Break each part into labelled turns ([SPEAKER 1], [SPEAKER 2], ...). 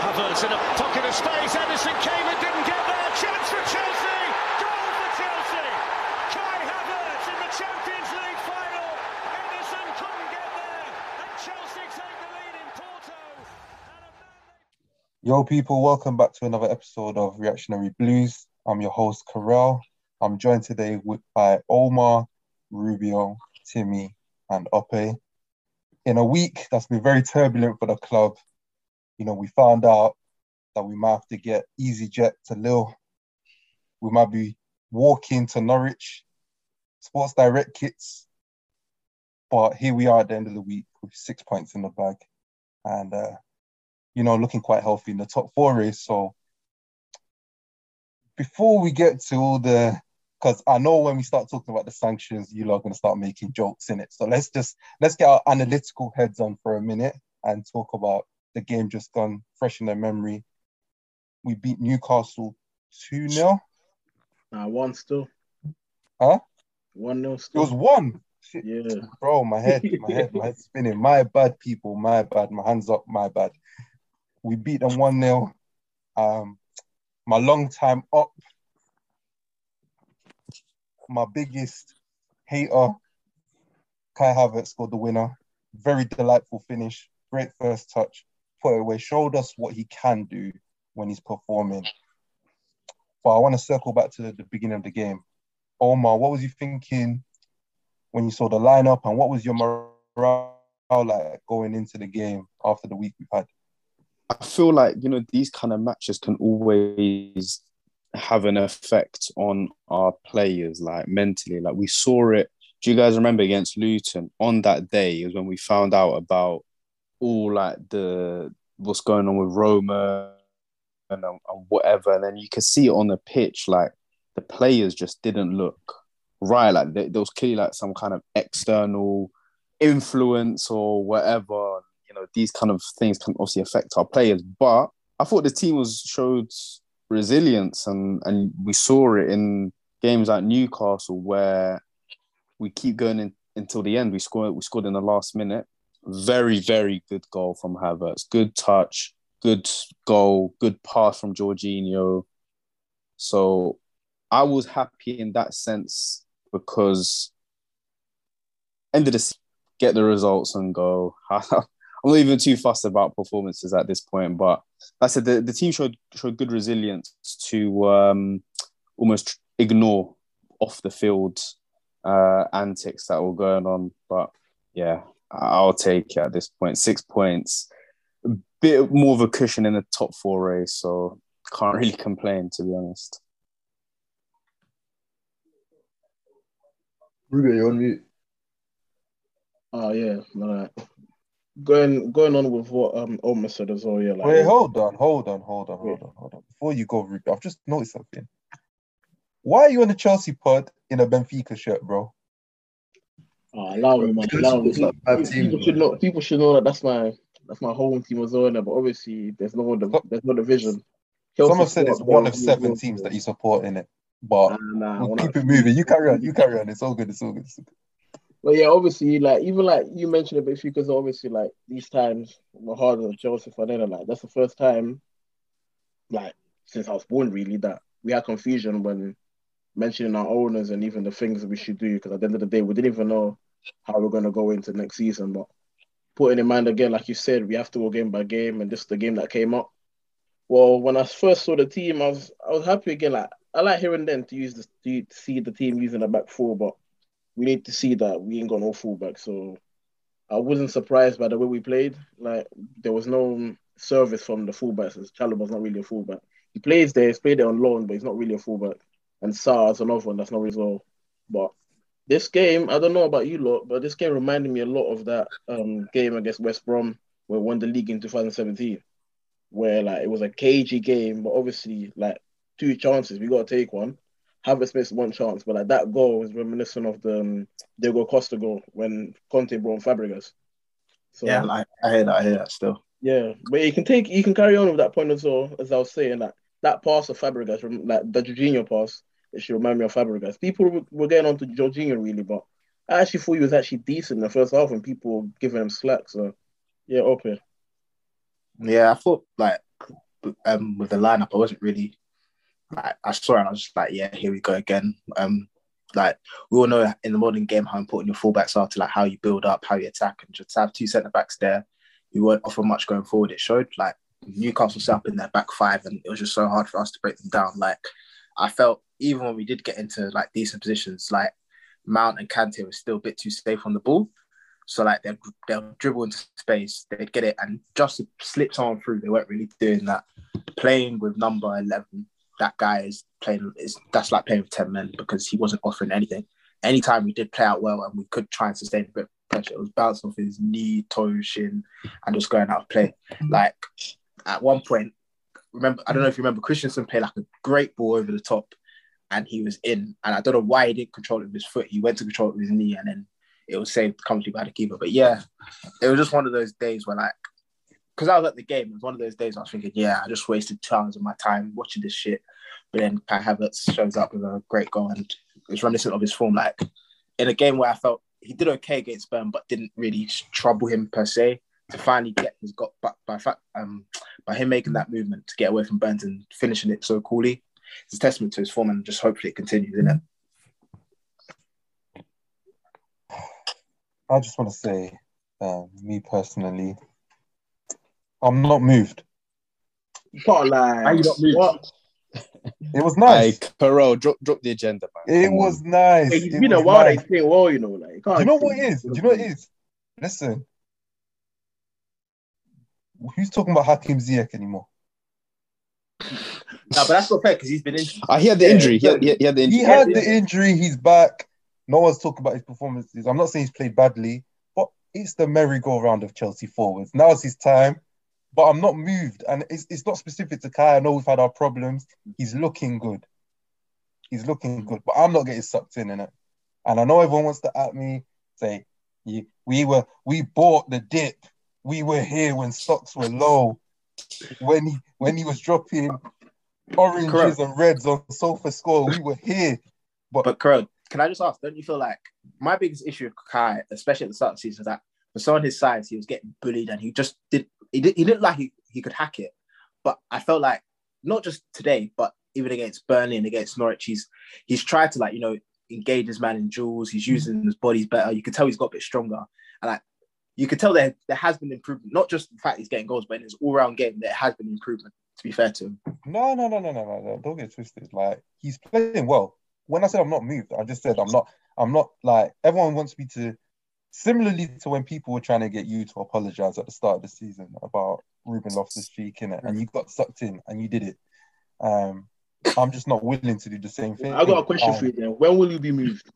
[SPEAKER 1] Havertz in a pocket of space. Ederson came and didn't get there. Chance for Chelsea. Goal for Chelsea. Kai Havertz in the Champions League final. Ederson couldn't get there. And Chelsea take the lead in Porto.
[SPEAKER 2] Yo, people, welcome back to another episode of Reactionary Blues. I'm your host, Karel. I'm joined today with, by Omar, Rubio, Timmy, and Ope. In a week that's been very turbulent for the club, you know, we found out that we might have to get EasyJet to Lille. We might be walking to Norwich, Sports Direct kits. But here we are at the end of the week with six points in the bag. And uh, you know, looking quite healthy in the top four race. So before we get to all the, because I know when we start talking about the sanctions, you are going to start making jokes in it. So let's just let's get our analytical heads on for a minute and talk about the game just gone, fresh in their memory. We beat Newcastle two 0
[SPEAKER 3] Nah, one still.
[SPEAKER 2] Huh?
[SPEAKER 3] One nil
[SPEAKER 2] It
[SPEAKER 3] still.
[SPEAKER 2] was one. Shit,
[SPEAKER 3] Yeah.
[SPEAKER 2] bro. My head, my head, my head's spinning. My bad, people. My bad. My hands up. My bad. We beat them one 0 Um, my long time up, my biggest hater, Kai Havertz scored the winner. Very delightful finish. Great first touch. Put away. Showed us what he can do when he's performing. But I want to circle back to the, the beginning of the game. Omar, what was you thinking when you saw the lineup, and what was your morale like going into the game after the week we've had?
[SPEAKER 4] I feel like you know these kind of matches can always have an effect on our players, like mentally. Like we saw it. Do you guys remember against Luton on that day? Is when we found out about all like the what's going on with Roma and, um, and whatever, and then you can see on the pitch. Like the players just didn't look right. Like there, there was clearly like some kind of external influence or whatever you know these kind of things can obviously affect our players but i thought the team was showed resilience and and we saw it in games like newcastle where we keep going in, until the end we scored we scored in the last minute very very good goal from Havertz. Good touch good goal good pass from Jorginho. So i was happy in that sense because end of the se- get the results and go. I'm not even too fussed about performances at this point, but like I said the, the team showed showed good resilience to um, almost ignore off the field uh, antics that were going on. But yeah, I'll take it at this point. Six points, a bit more of a cushion in the top four race, so can't really complain to be honest.
[SPEAKER 5] Rubio, you're on mute.
[SPEAKER 3] Oh yeah. Like, going going on with what um Omar said as well. Yeah. Like,
[SPEAKER 2] Wait, hold on, hold on, hold on, hold on, hold on. Before you go, Ruby, I've just noticed something. Why are you on the Chelsea pod in a Benfica shirt, bro?
[SPEAKER 3] Oh, allow me, man.
[SPEAKER 5] Chelsea
[SPEAKER 3] Allow me.
[SPEAKER 5] looks like
[SPEAKER 3] People,
[SPEAKER 5] team,
[SPEAKER 3] people should know. People should know that that's my that's my home team as well. innit? But obviously, there's no there's no division.
[SPEAKER 2] Some
[SPEAKER 3] Chelsea
[SPEAKER 2] have said it's one of seven teams that you support in it, but
[SPEAKER 3] Nah, nah,
[SPEAKER 2] we'll keep
[SPEAKER 3] not-
[SPEAKER 2] it moving. You carry on, you carry on. It's all good. It's all good. It's all good.
[SPEAKER 3] But yeah, obviously, like even like you mentioned it, but because obviously, like these times, my heart of Joseph and then like that's the first time, like since I was born, really, that we had confusion when mentioning our owners and even the things that we should do. Because at the end of the day, we didn't even know how we're gonna go into next season. But putting in mind again, like you said, we have to go game by game, and this is the game that came up. Well, when I first saw the team, I was I was happy again. Like I like hearing them to use this to see the team using a back four, but we need to see that we ain't got no fullback. So I wasn't surprised by the way we played. Like there was no service from the fullbacks. Chalobah's not really a fullback. He plays there, he's played there on loan, but he's not really a fullback. And Sarr's another one that's not well. But this game, I don't know about you lot, but this game reminded me a lot of that um, game against West Brom where we won the league in 2017, where like it was a cagey game, but obviously like two chances, we got to take one. Havertz missed one chance, but like that goal is reminiscent of the um, Diego Costa goal when Conte brought Fabregas. So
[SPEAKER 5] Yeah, I, I hear that. I hear that still.
[SPEAKER 3] yeah, but you can take you can carry on with that point as well, as I was saying that that pass of Fabregas, rem- like the Jorginho pass, it should remind me of Fabregas. People were- getting on to Jorginho really, but I actually thought he was actually decent in the first half and people were giving him slack. So yeah, okay.
[SPEAKER 5] Yeah, I thought like um, with the lineup, I wasn't really like I saw it and I was just like, yeah, here we go again. Um, like we all know in the modern game how important your fullbacks are to like how you build up, how you attack, and just have two centre backs there who weren't offer much going forward. It showed like Newcastle set up in their back five, and it was just so hard for us to break them down. Like I felt even when we did get into like decent positions, like Mount and Kante were still a bit too safe on the ball. So like they'll, they'll dribble into space, they'd get it, and just to slip someone through, they weren't really doing that. Playing with number eleven, that guy is playing is that's like playing with ten men because he wasn't offering anything. Anytime we did play out well and we could try and sustain a bit of pressure, it was bouncing off his knee, toe, shin, and just going out of play. Like at one point, remember I don't know if you remember Christensen played like a great ball over the top and he was in. And I don't know why he didn't control it with his foot. He went to control it with his knee and then it was saved comfortably by the keeper. But yeah, it was just one of those days where like because I was at the game, it was one of those days I was thinking, yeah, I just wasted two hours of my time watching this shit. But then Kai Havertz shows up with a great goal and it's reminiscent of his form. Like in a game where I felt he did okay against Burn, but didn't really trouble him per se. To finally get his got by fact um by him making that movement to get away from Burns and finishing it so coolly, it's a testament to his form and just hopefully it continues, isn't it?
[SPEAKER 2] I just want to say, um, me personally, I'm not moved.
[SPEAKER 3] You can't lie.
[SPEAKER 5] How you not moved?
[SPEAKER 3] What?
[SPEAKER 2] It was
[SPEAKER 4] Hey,
[SPEAKER 2] nice.
[SPEAKER 4] Carol, drop drop the agenda, man.
[SPEAKER 2] It
[SPEAKER 4] Come
[SPEAKER 2] was
[SPEAKER 4] on.
[SPEAKER 2] nice.
[SPEAKER 3] Hey, he's
[SPEAKER 2] It
[SPEAKER 3] been a while.
[SPEAKER 2] nice.
[SPEAKER 3] They play well, you know. Like, you can't
[SPEAKER 2] Do you know what
[SPEAKER 3] say-
[SPEAKER 2] it is? Do you know what it is? Listen, who's talking about Hakim Ziyech anymore?
[SPEAKER 5] No, but that's not fair because he's been injured.
[SPEAKER 4] Ah, he had the injury. He had, he had- he had the
[SPEAKER 2] He
[SPEAKER 4] injury.
[SPEAKER 2] had the injury. He's back. No one's talking about his performances. I'm not saying he's played badly, but it's the merry-go-round of Chelsea forwards. Now's his time. But I'm not moved, and it's, it's not specific to Kai. I know we've had our problems. He's looking good. He's looking good, but I'm not getting sucked in in it. And I know everyone wants to at me say, "You- "We were we bought the dip. We were here when stocks were low. When he when he was dropping oranges
[SPEAKER 5] Correct.
[SPEAKER 2] and reds on SofaScore, we were here."
[SPEAKER 5] But Kuro, can I just ask? Don't you feel like my biggest issue with Kai, especially at the start of the season, is that for someone his size, he was getting bullied and he just did. He did. He looked like he, he could hack it, but I felt like not just today, but even against Burnley and against Norwich, he's he's tried to like you know engage his man in duels. He's mm-hmm. using his bodies better. You can tell he's got a bit stronger, and like you can tell there there has been improvement. Not just the fact he's getting goals, but in his all round game, there has been improvement. To be fair to him,
[SPEAKER 2] No, no, no, no, no, no, no. Don't get twisted. Like he's playing well. When I said I'm not moved, I just said I'm not. I'm not like everyone wants me to. Similarly to when people were trying to get you to apologize at the start of the season about Ruben Loftus Cheek in it, and you got sucked in and you did it. Um, I'm just not willing to do the same thing.
[SPEAKER 3] I got a question
[SPEAKER 2] Um,
[SPEAKER 3] for you then. When will you be moved?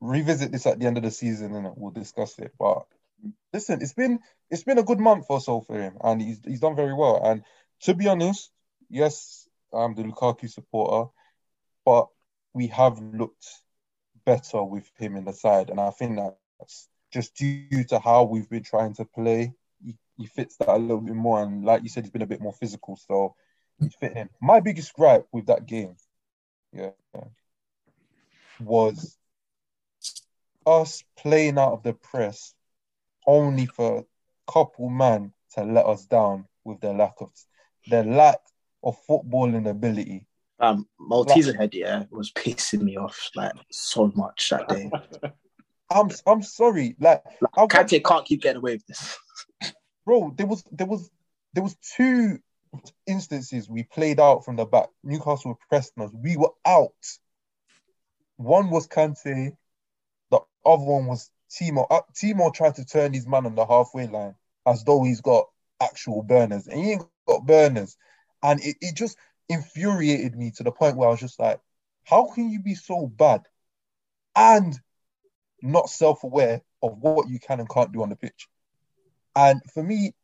[SPEAKER 2] revisit this at the end of the season and we'll discuss it. But listen, it's been it's been a good month or so for him, and he's he's done very well. And to be honest, yes, I'm the Lukaku supporter, but we have looked better with him in the side, and I think that's just due to how we've been trying to play. He, he fits that a little bit more, and like you said, he's been a bit more physical, so he's fitting. My biggest gripe with that game, yeah, was us playing out of the press only for a couple man to let us down with their lack of their lack of footballing ability.
[SPEAKER 5] um, Malteser head yeah was pissing me off like so much that day.
[SPEAKER 2] I'm I'm sorry, like I want-
[SPEAKER 5] Kante can't keep getting away with this.
[SPEAKER 2] bro, there was there was there was two instances we played out from the back. Newcastle were pressing us. We were out. One was Kante, the other one was Timo. Uh, Timo tried to turn his man on the halfway line as though he's got actual burners, and he ain't got burners. And it, it just infuriated me to the point where I was just like, how can you be so bad and not self-aware of what you can and can't do on the pitch? And for me,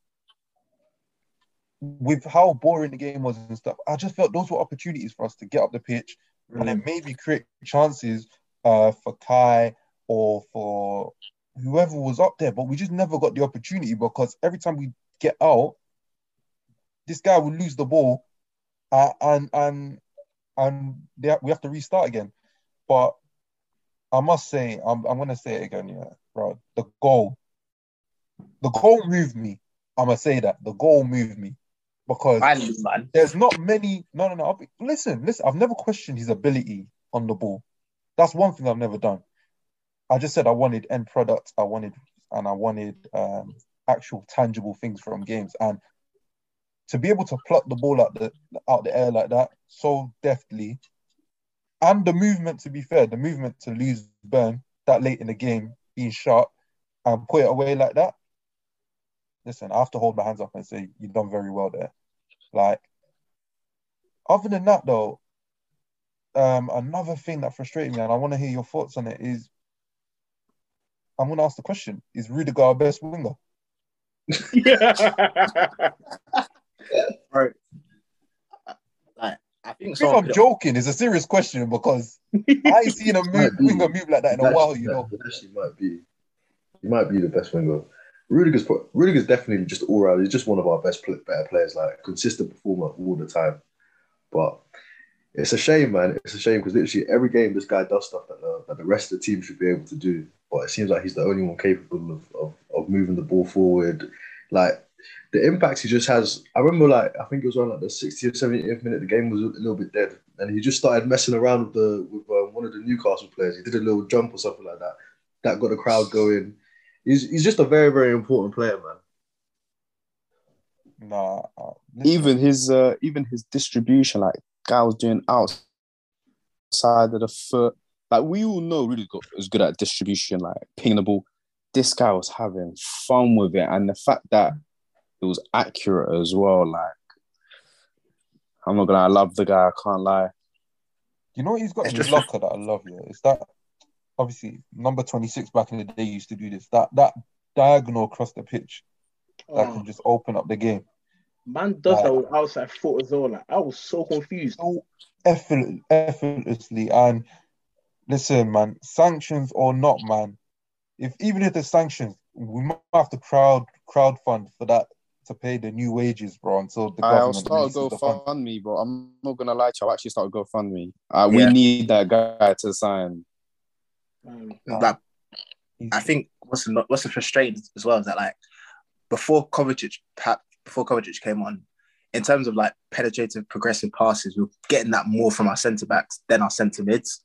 [SPEAKER 2] with how boring the game was and stuff, I just felt those were opportunities for us to get up the pitch and then maybe create chances uh, for Kai or for whoever was up there. But we just never got the opportunity because every time we get out, this guy would lose the ball uh, and and and they, we have to restart again. But I must say, I'm, I'm going to say it again, yeah, bro. The goal, the goal moved me. I'm to say that. The goal moved me. because
[SPEAKER 5] Finally, man.
[SPEAKER 2] there's not many. No, no, no. Be, listen, listen. I've never questioned his ability on the ball. That's one thing I've never done. I just said I wanted end products. I wanted and I wanted um, actual tangible things from games. And to be able to pluck the ball out the out the air like that so deftly, and the movement. To be fair, the movement to lose burn that late in the game, being sharp, and put it away like that. Listen, I have to hold my hands up and say you've done very well there. Like, other than that, though, um, another thing that frustrated me, and I want to hear your thoughts on it, is I'm going to ask the question: Is Rudiger our best winger?
[SPEAKER 5] Like, I think someone
[SPEAKER 2] I'm joking. It's a serious question because I ain't seen a move, winger move like that in a
[SPEAKER 6] Actually,
[SPEAKER 2] while. You know,
[SPEAKER 6] actually might be. He might be the best winger. Rudiger's Rudiger's definitely just all round. He's just one of our best, better players. Like consistent performer all the time. But it's a shame, man. It's a shame because literally every game this guy does stuff that the, that the rest of the team should be able to do. But it seems like he's the only one capable of, of, of moving the ball forward. Like the impact he just has. I remember, like I think it was around like the 60th, 70th minute. The game was a little bit dead, and he just started messing around with the with um, one of the Newcastle players. He did a little jump or something like that. That got the crowd going. He's he's just a very very important player, man.
[SPEAKER 2] nah. Uh,
[SPEAKER 4] even his uh, even his distribution, like guy was doing outside of the foot. Like we all know, really good is good at distribution, like pinging the ball. This guy was having fun with it, and the fact that it was accurate as well. Like I'm not gonna, I love the guy. I can't lie.
[SPEAKER 2] you know what he's got
[SPEAKER 5] It's
[SPEAKER 2] in his locker that I love. Yeah, is that obviously number 26 back in the day used to do this. That that diagonal across the pitch that
[SPEAKER 3] Oh,
[SPEAKER 2] can just open up the game.
[SPEAKER 3] man does
[SPEAKER 2] Like-
[SPEAKER 3] that with outside foot as well. Like I was so confused.
[SPEAKER 2] so effort, effortlessly. And listen, man, sanctions or not, man, if even if there's sanctions, we might have to crowd crowd fund for that to pay the new wages, bro. Until the
[SPEAKER 4] I'll
[SPEAKER 2] government
[SPEAKER 4] start a
[SPEAKER 2] fund.
[SPEAKER 4] GoFundMe, bro. I'm not gonna lie to you. I'll actually start a GoFundMe. Uh,
[SPEAKER 5] Yeah.
[SPEAKER 4] We need that guy to sign.
[SPEAKER 3] Um,
[SPEAKER 5] Like, I think what's the, what's the frustrating as well is that like before Kovacic ha- before Kovacic came on, in terms of like penetrative progressive passes, we are getting that more from our centre backs than our centre mids.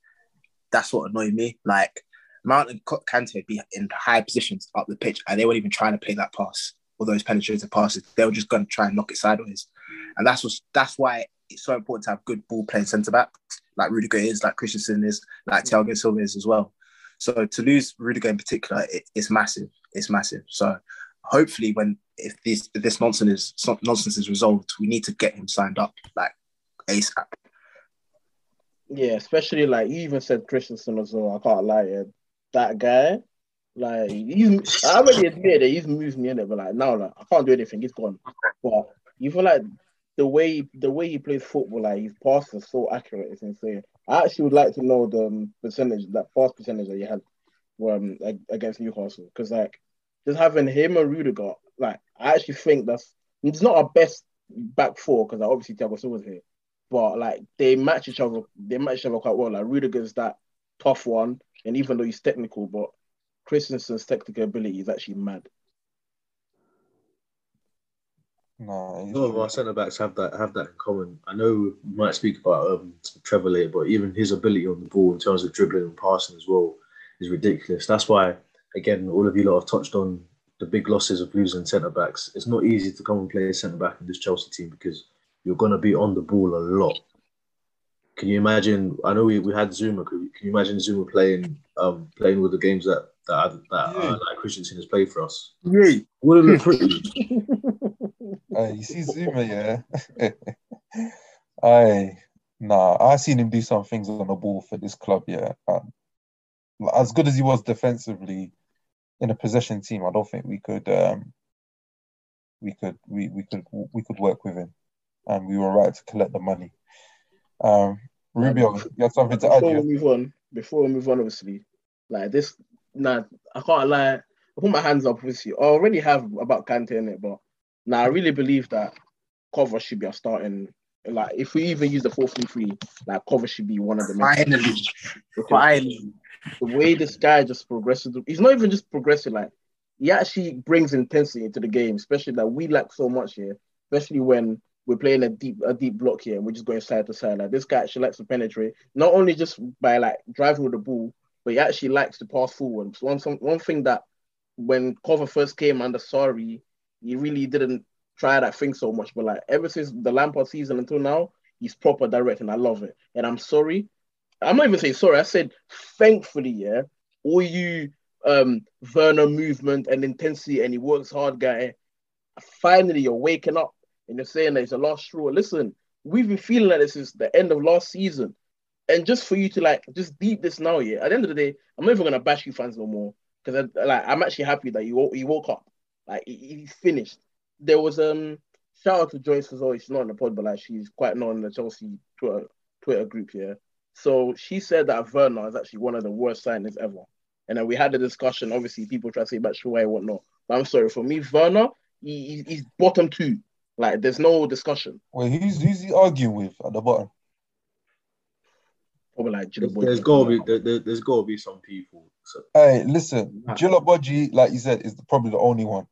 [SPEAKER 5] That's what annoyed me. Like Mount and Kante would be in high positions up the pitch, and they weren't even trying to play that pass or those penetrative passes. They were just going to try and knock it sideways, and that's what that's why it's so important to have good ball playing centre backs like Rudiger is, like Christensen is, like Thiago Silva is as well. So to lose Rudiger in particular, it, it's massive. It's massive. So hopefully, when if this if this nonsense is nonsense is resolved, we need to get him signed up like ASAP.
[SPEAKER 3] Yeah, especially like you even said Christensen as well. I can't lie, yeah. that guy, like he's I already admit that he's moved me in it, but like now like I can't do anything. He's gone. But you feel like the way the way he plays football, like his passes so accurate, it's insane. I actually would like to know the um, percentage, that pass percentage that you had um, ag- against Newcastle, because like just having him and Rudiger, like I actually think that's it's not our best back four because obviously Thiago Silva's here, but like they match each other, they match each other quite well. Like Rudiger's that tough one, and even though he's technical, but Christensen's technical ability is actually mad.
[SPEAKER 2] No, he's-
[SPEAKER 6] None of our centre backs have that have that in common. I know we might speak about um, Trevor later, but even his ability on the ball in terms of dribbling and passing as well is ridiculous. That's why, again, all of you lot have touched on the big losses of losing centre backs. It's not easy to come and play centre back in this Chelsea team because you're going to be on the ball a lot. Can you imagine? I know we, we had Zouma. Can you, can you imagine Zouma playing um, playing with the games that that, that
[SPEAKER 2] Yeah.
[SPEAKER 6] uh, like Christensen has played for us?
[SPEAKER 5] Yeah.
[SPEAKER 6] Would have been pretty.
[SPEAKER 2] Uh, you see Zouma, yeah. I nah, I seen him do some things on the ball for this club, yeah. Um, as good as he was defensively in a possession team, I don't think we could um we could we, we could we could work with him, and we were right to collect the money. Um, Rubio, you have something to add?
[SPEAKER 3] before we move on, before we move on, obviously, like this, nah, I can't lie. I put my hands up. Obviously, I already have about Kante in it, but now I really believe that Kova should be a starting. Like, if we even use the four three three, like Kova should be one of the main.
[SPEAKER 5] Finally, finally.
[SPEAKER 3] The way this guy just progresses, he's not even just progressing. Like, he actually brings intensity into the game, especially that we lack so much here. Especially when we're playing a deep a deep block here and we're just going side to side. Like this guy actually likes to penetrate, not only just by like driving with the ball, but he actually likes to pass forward. So one some, one thing that when Kova first came under Sorry, he really didn't try that thing so much. But like ever since the Lampard season until now, he's proper direct and I love it. And I'm sorry. I'm not even saying sorry. I said thankfully, yeah, all you um Werner movement and intensity and he works hard guy. Finally, you're waking up and you're saying that it's a last straw. Listen, we've been feeling like this is the end of last season. And just for you to like just deep this now, yeah. At the end of the day, I'm not even gonna bash you fans no more because like I'm actually happy that you you woke up, like he, finished. There was um shout out to Joyce as well. She's not in the pod, but like she's quite known in the Chelsea Twitter Twitter group here. So she said that Werner is actually one of the worst signings ever. And then we had a discussion. Obviously, people try to say about Shuai and whatnot. But I'm sorry, for me, Werner, he, he's bottom two. Like, there's no discussion.
[SPEAKER 2] Wait, who's who's he arguing with at the bottom?
[SPEAKER 3] Probably like
[SPEAKER 6] There's,
[SPEAKER 3] Djilobodji.
[SPEAKER 6] there's gotta be there, there, there's gotta be some people. So
[SPEAKER 2] Hey, listen, Djilobodji, like you said, is probably the only one.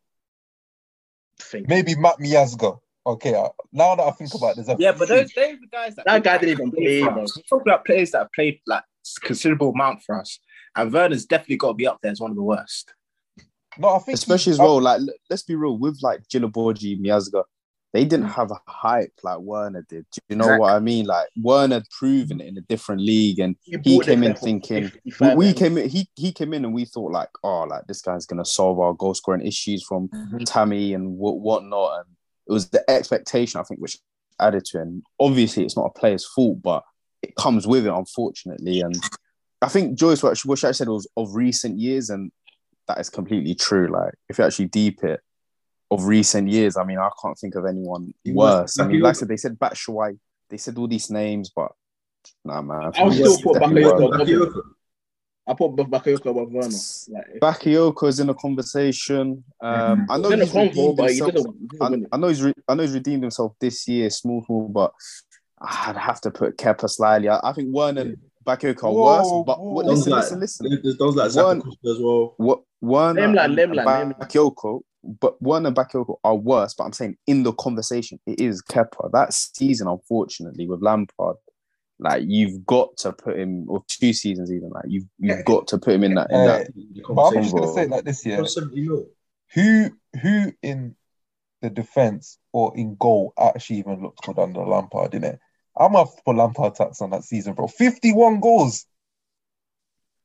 [SPEAKER 3] Think.
[SPEAKER 2] Maybe Matt Miazga. Okay, uh, now that I think about it, there's a
[SPEAKER 5] Yeah, but those, those are guys that
[SPEAKER 3] That guy didn't even play,
[SPEAKER 5] for
[SPEAKER 3] bro.
[SPEAKER 5] us. Talk about players that have played like considerable amount for us, and Werner's definitely got to be up there as one of the worst.
[SPEAKER 2] no, I think
[SPEAKER 4] especially
[SPEAKER 2] he-
[SPEAKER 4] as well. Like, let's be real with like Gilaborgi, Miazga, they didn't have a hype like Werner did. Do you know
[SPEAKER 5] Exactly.
[SPEAKER 4] what I mean? Like Werner had proven it in a different league, and
[SPEAKER 3] You
[SPEAKER 4] he came in thinking we, came in. He he came in, and we thought like, oh, like this guy's gonna solve our goal scoring issues from Tammy and what whatnot. And it was the expectation I think which added to it. And obviously, it's not a player's fault, but it comes with it, unfortunately. And I think Joyce, what what she said was of recent years, and that is completely true. Like if you actually deep it of recent years, I mean, I can't think of anyone
[SPEAKER 6] He was-
[SPEAKER 4] worse. I mean, like I said, they said Batshuayi, they said all these names, but nah, man.
[SPEAKER 3] I would still put Bakayoko
[SPEAKER 4] worse.
[SPEAKER 3] I put Bakayoko above Werner. Like,
[SPEAKER 4] Bakayoko is in the conversation. Um, I know
[SPEAKER 3] he's in
[SPEAKER 4] he's
[SPEAKER 3] convo,
[SPEAKER 4] redeemed
[SPEAKER 3] but he
[SPEAKER 4] himself.
[SPEAKER 3] doesn't, he doesn't
[SPEAKER 4] I. I know he's re- I know he's redeemed himself this year, small, small, but I'd have to put Kepa slightly. I, I think Werner and Bakayoko are worse. But
[SPEAKER 2] whoa.
[SPEAKER 4] what,
[SPEAKER 6] Those
[SPEAKER 4] listen,
[SPEAKER 6] like-
[SPEAKER 4] listen, listen.
[SPEAKER 6] there's those like Zaka as well.
[SPEAKER 4] What Werner
[SPEAKER 3] Lemla,
[SPEAKER 4] and,
[SPEAKER 3] Lemla,
[SPEAKER 4] and
[SPEAKER 3] Lemla.
[SPEAKER 4] Bakayoko, but Werner and Bakayoko are worse. But I'm saying in the conversation, it is Kepa. That season, unfortunately, with Lampard, like you've got to put him, or two seasons even, like you've you've got to put him in that in that.
[SPEAKER 6] Uh,
[SPEAKER 2] but I'm just gonna say it like this, year,
[SPEAKER 6] Cost 70.
[SPEAKER 2] Who who in the defense or in goal actually even looked good under Lampard, didn't it? I'm up for Lampard tax on that season, bro. 51 goals.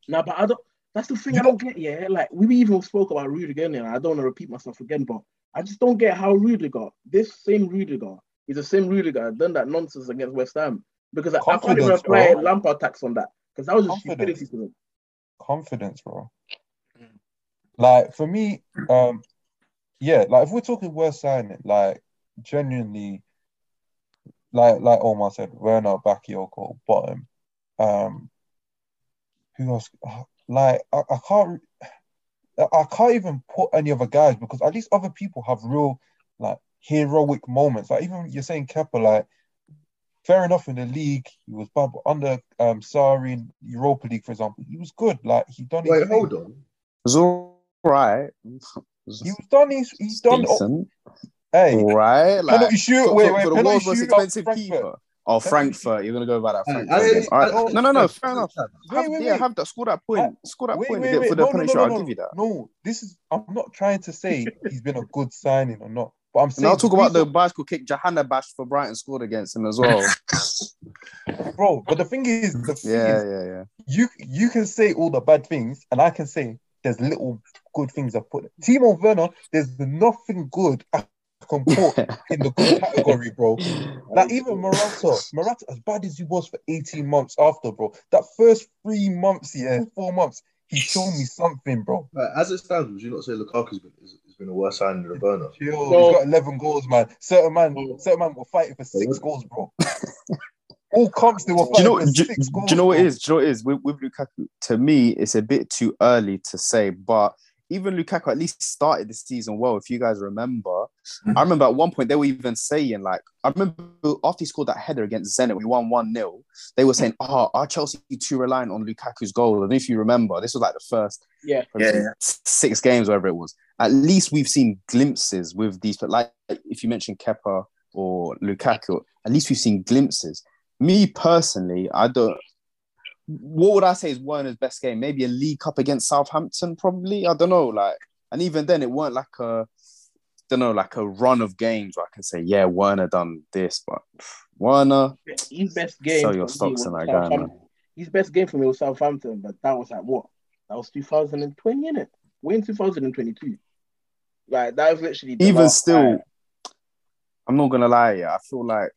[SPEAKER 3] Nah, but I don't. That's the thing
[SPEAKER 2] You
[SPEAKER 3] I don't get. Yeah, like we even spoke about Rudiger, and I don't want to repeat myself again, but I just don't get how Rudiger, this same Rudiger, is the same Rudiger done that nonsense against West Ham because I, I can't even
[SPEAKER 2] Confidence,
[SPEAKER 3] apply
[SPEAKER 2] bro.
[SPEAKER 3] Lampard tax on that because that was just
[SPEAKER 2] Confidence.
[SPEAKER 3] stupidity to them.
[SPEAKER 2] Confidence, bro. Like for me, um, yeah, like if we're talking worst signing, like genuinely, like like Omar said, Werner, Bakayoko, bottom. Um, who else? Uh, Like I, I can't, I can't even put any other guys because at least other people have real like heroic moments. Like even you're saying Kepa, like fair enough in the league, he was bad, but under um Sarri in Europa League, for example, he was good. Like he done his
[SPEAKER 6] Wait,
[SPEAKER 2] thing.
[SPEAKER 6] hold on.
[SPEAKER 4] It was all right. It was
[SPEAKER 2] He was done his he's done oh,
[SPEAKER 4] decent.
[SPEAKER 2] hey
[SPEAKER 4] All right. Like,
[SPEAKER 2] penalty shoot
[SPEAKER 4] for,
[SPEAKER 2] wait
[SPEAKER 4] for-
[SPEAKER 2] wait
[SPEAKER 4] for the
[SPEAKER 2] penalty
[SPEAKER 4] world's most expensive keeper. Oh, Frankfurt. You're gonna go about that
[SPEAKER 6] I-
[SPEAKER 4] Frankfurt.
[SPEAKER 6] I-
[SPEAKER 4] game. All right.
[SPEAKER 6] I-
[SPEAKER 4] no, no, no. Fair enough.
[SPEAKER 2] Wait,
[SPEAKER 4] Have,
[SPEAKER 2] wait,
[SPEAKER 4] yeah,
[SPEAKER 2] wait.
[SPEAKER 4] have that. Score that point. Score that point
[SPEAKER 2] wait, wait.
[SPEAKER 4] for the
[SPEAKER 2] No,
[SPEAKER 4] penalty
[SPEAKER 2] no, no,
[SPEAKER 4] I'll give you that.
[SPEAKER 2] No, this is I'm not trying to say he's been a good signing or not, but I'm
[SPEAKER 4] And I'll talk about the bicycle kick Johanna Bash for Brighton scored against him as well.
[SPEAKER 2] bro. But the thing is, the thing
[SPEAKER 4] yeah,
[SPEAKER 2] is,
[SPEAKER 4] yeah, yeah.
[SPEAKER 2] you you can say all the bad things, and I can say there's little good things I put. Timo Werner, there's nothing good I can put in the good category, bro. Like even Morata, Morata, as bad as he was for 18 months after, bro, that first three months, yeah, four months, he showed me something, bro.
[SPEAKER 6] Like, as it stands, would you not say Lukaku's been has, has been a worse signing than Werner?
[SPEAKER 2] Chill,
[SPEAKER 3] No.
[SPEAKER 2] he's got 11 goals, man. Certain man, certain man were fighting for six goals, bro. All comps they were
[SPEAKER 4] do you
[SPEAKER 2] fighting
[SPEAKER 4] know?
[SPEAKER 2] for
[SPEAKER 4] Do,
[SPEAKER 2] six goals.
[SPEAKER 4] do you know what
[SPEAKER 2] bro.
[SPEAKER 4] it is? Do you know what it is with, with Lukaku? To me, it's a bit too early to say, but even Lukaku at least started the season well. If you guys remember, mm-hmm. I remember at one point they were even saying like, I remember after he scored that header against Zenit, we won one 0 They were saying, "Oh, are Chelsea too reliant on Lukaku's goal?" And if you remember, this was like the first
[SPEAKER 3] Yeah.
[SPEAKER 5] Yeah, yeah.
[SPEAKER 4] six games, whatever it was. At least we've seen glimpses with these, but like if you mentioned Kepa, or Lukaku. At least we've seen glimpses. Me personally, I don't. What would I say is Werner's best game? Maybe a League Cup against Southampton, probably. I don't know. Like, and even then, it weren't like a, don't know, like a run of games where I can say, yeah, Werner done this, but Werner,
[SPEAKER 3] His best game.
[SPEAKER 4] Sell your stocks in that guy, man.
[SPEAKER 3] His best game for me was Southampton, but that was like what? That was 2020, innit? We're in 2022. Like that was literally
[SPEAKER 4] even still,
[SPEAKER 3] time.
[SPEAKER 4] I'm not gonna lie, yeah, I feel like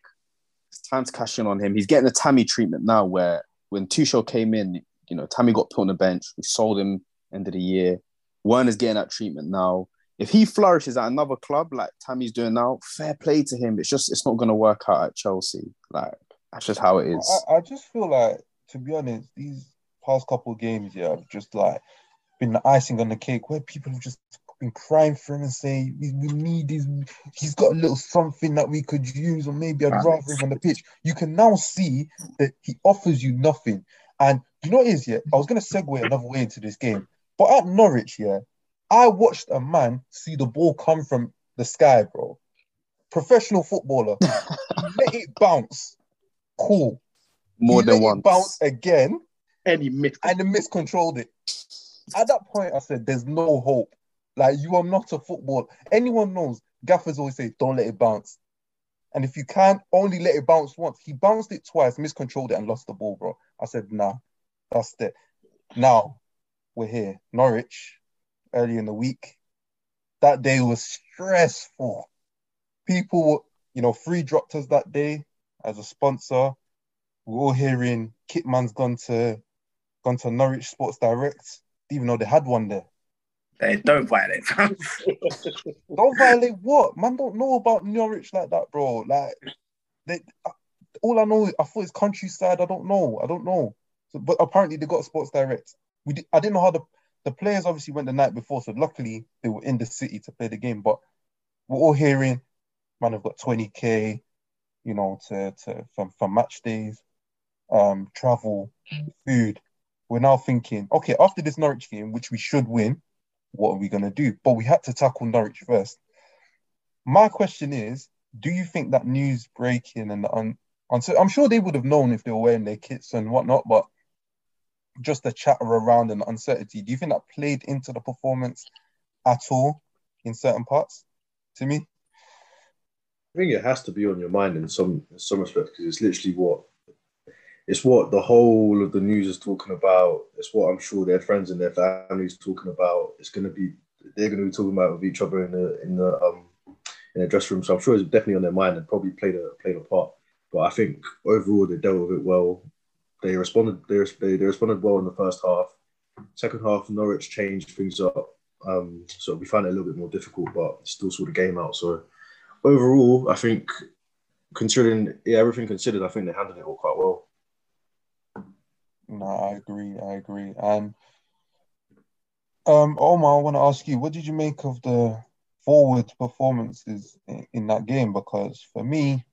[SPEAKER 4] it's time to cash in on him. He's getting the Tammy treatment now, where when Tuchel came in, you know, Tammy got put on the bench. We sold him end of the year. Werner's getting that treatment now. If he flourishes at another club like Tammy's doing now, fair play to him. It's just it's not gonna work out at Chelsea. Like that's just how it is.
[SPEAKER 2] I, I just feel like, to be honest, these past couple games, yeah, have just like been the icing on the cake where people have just been crying for him and saying we, we need his he's got a little something that we could use, or maybe I'd rather him on the pitch. You can now see that he offers you nothing. And you know what it is, yeah? I was gonna segue another way into this game, but at Norwich, yeah, I watched a man see the ball come from the sky, bro. Professional footballer. He let it bounce. Cool.
[SPEAKER 4] More
[SPEAKER 2] He
[SPEAKER 4] than
[SPEAKER 2] let it
[SPEAKER 4] once.
[SPEAKER 2] bounce again
[SPEAKER 3] and he missed.
[SPEAKER 2] and then miscontrolled it. At that point, I said, "There's no hope. Like you are not a football. Anyone knows. Gaffers always say, "Don't let it bounce." And if you can't, only let it bounce once. He bounced it twice, miscontrolled it, and lost the ball, bro. I said, "Nah, that's it." Now we're here, Norwich, early in the week. That day was stressful. People, were, you know, Three dropped us that day as a sponsor. We're all hearing Kitman's gone to gone to Norwich Sports Direct, even though they had one there.
[SPEAKER 5] They don't violate.
[SPEAKER 2] Don't violate what? Man don't know about Norwich like that, bro. Like they all I know, I thought it's countryside. I don't know. I don't know. So, but apparently they got Sports Direct. We did, I didn't know how the the players obviously went the night before, so luckily they were in the city to play the game. But we're all hearing, man, have got 20k, you know, to to from, for match days, um, travel, food. We're now thinking, okay, after this Norwich game, which we should win, what are we gonna do? But we had to tackle Norwich first. My question is, do you think that news breaking and un, uncer- I'm sure they would have known if they were wearing their kits and whatnot, but just the chatter around and uncertainty, do you think that played into the performance at all in certain parts? To me,
[SPEAKER 6] I think it has to be on your mind in some in some respects because it's literally what it's what the whole of the news is talking about. It's what I'm sure their friends and their families talking about. It's going to be they're going to be talking about with each other in the in the um in the dressing room. So I'm sure it's definitely on their mind and probably played a played a part. But I think overall they dealt with it well. They responded. They they, they responded well in the first half. Second half, Norwich changed things up. Um, so we found it a little bit more difficult, but still saw the game out. So overall, I think considering yeah everything considered, I think they handled it all quite well.
[SPEAKER 2] No, I agree. I agree. And um, Omar, I want to ask you, what did you make of the forward performances in, in that game? Because for me,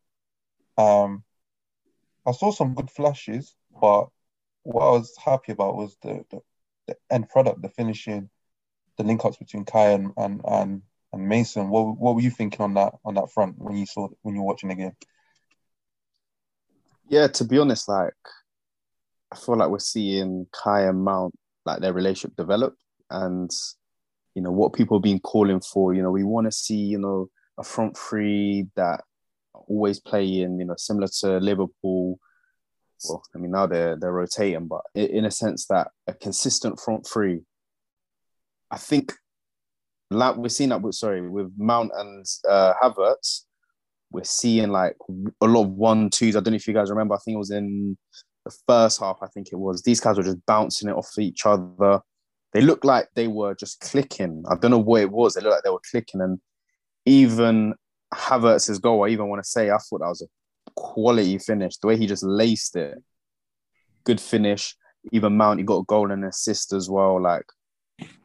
[SPEAKER 2] um, I saw some good flashes, but what I was happy about was the, the, the end product, the finishing, the link ups between Kai and, and and and Mason. What what were you thinking on that on that front when you saw when you were watching the game?
[SPEAKER 4] Yeah, to be honest, like I feel like we're seeing Kai and Mount like their relationship develop, and you know what people have been calling for. You know, we want to see you know a front three that always playing. You know, similar to Liverpool. Well, I mean now they're they're rotating, but in a sense that a consistent front three. I think, like we're seeing that with sorry with Mount and uh, Havertz, we're seeing like a lot of one twos. I don't know if you guys remember. I think it was in the first half. I think it was. These guys were just bouncing it off each other. They looked like they were just clicking. I don't know what it was. They looked like they were clicking, and even Havertz's goal. I even want to say I thought that was a quality finish. The way he just laced it, good finish. Even Mount, he got a goal and an assist as well. Like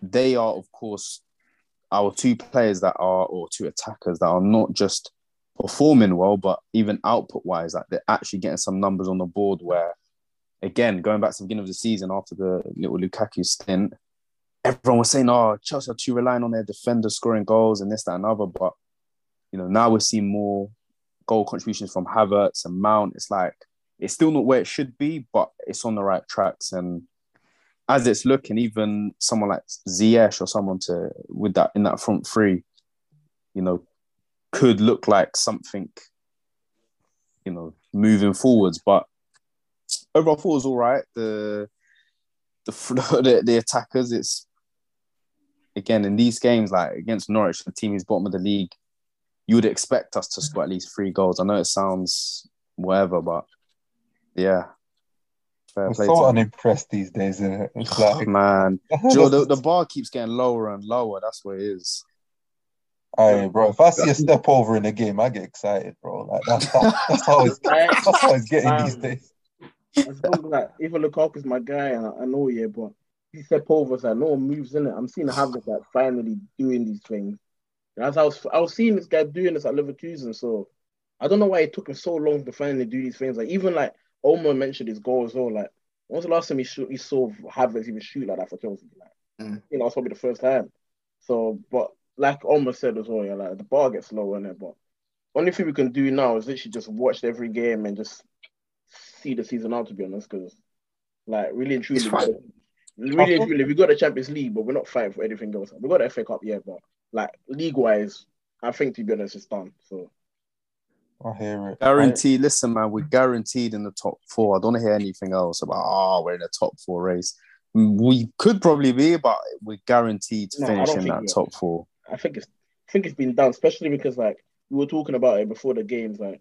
[SPEAKER 4] they are, of course, our two players that are, or two attackers that are not just performing well, but even output wise, like they're actually getting some numbers on the board where, again, going back to the beginning of the season after the little Lukaku stint, everyone was saying, oh, Chelsea are too relying on their defenders scoring goals and this, that, and other. But, you know, now we're seeing more goal contributions from Havertz and Mount. It's like it's still not where it should be, but it's on the right tracks. And as it's looking, even someone like Ziyech or someone to with that in that front three, you know, could look like something, you know, moving forwards. But overall, thought it was all right. The the the, the attackers, it's again in these games like against Norwich, the team who's bottom of the league, you would expect us to score at least three goals. I know it sounds whatever, but yeah. Fair
[SPEAKER 2] We're
[SPEAKER 4] play
[SPEAKER 2] so unimpressed these days, isn't it? It's like,
[SPEAKER 4] Man, Joe, the, the bar keeps getting lower and lower. That's what it is.
[SPEAKER 2] Aye, bro. If I see a step over in the game, I get excited, bro. Like that's how, that's how it's that's how it's getting these
[SPEAKER 3] Um,
[SPEAKER 2] days.
[SPEAKER 3] long as, like even Lukaku's my guy, and I, I know, yeah, but he step over, so no moves in it. I'm seeing Havertz like finally doing these things. And as I was, I was seeing this guy doing this at Leverkusen, so I don't know why it took him so long to finally do these things. Like even like Omar mentioned his goal as well. Like when was the last time he shoot, he saw Havertz even shoot like that for Chelsea? Like
[SPEAKER 5] Mm.
[SPEAKER 3] you know, it's probably the first time. So, but like Omar said as well, yeah, like the bar gets lower in it, but only thing we can do now is literally just watch every game and just see the season out. To be honest, because like really and truly, really and truly, we got the Champions League, but we're not fighting for anything else. We got the FA Cup, yeah, but like league wise, I think to be honest, it's done. So
[SPEAKER 2] I hear it.
[SPEAKER 4] Guaranteed. Listen, man, we're guaranteed in the top four. I don't hear anything else about, oh, we're in the top four race. We could probably be, but we're guaranteed to
[SPEAKER 3] No,
[SPEAKER 4] finish in that top four.
[SPEAKER 3] I think it's I think it's been done, especially because like we were talking about it before the games, like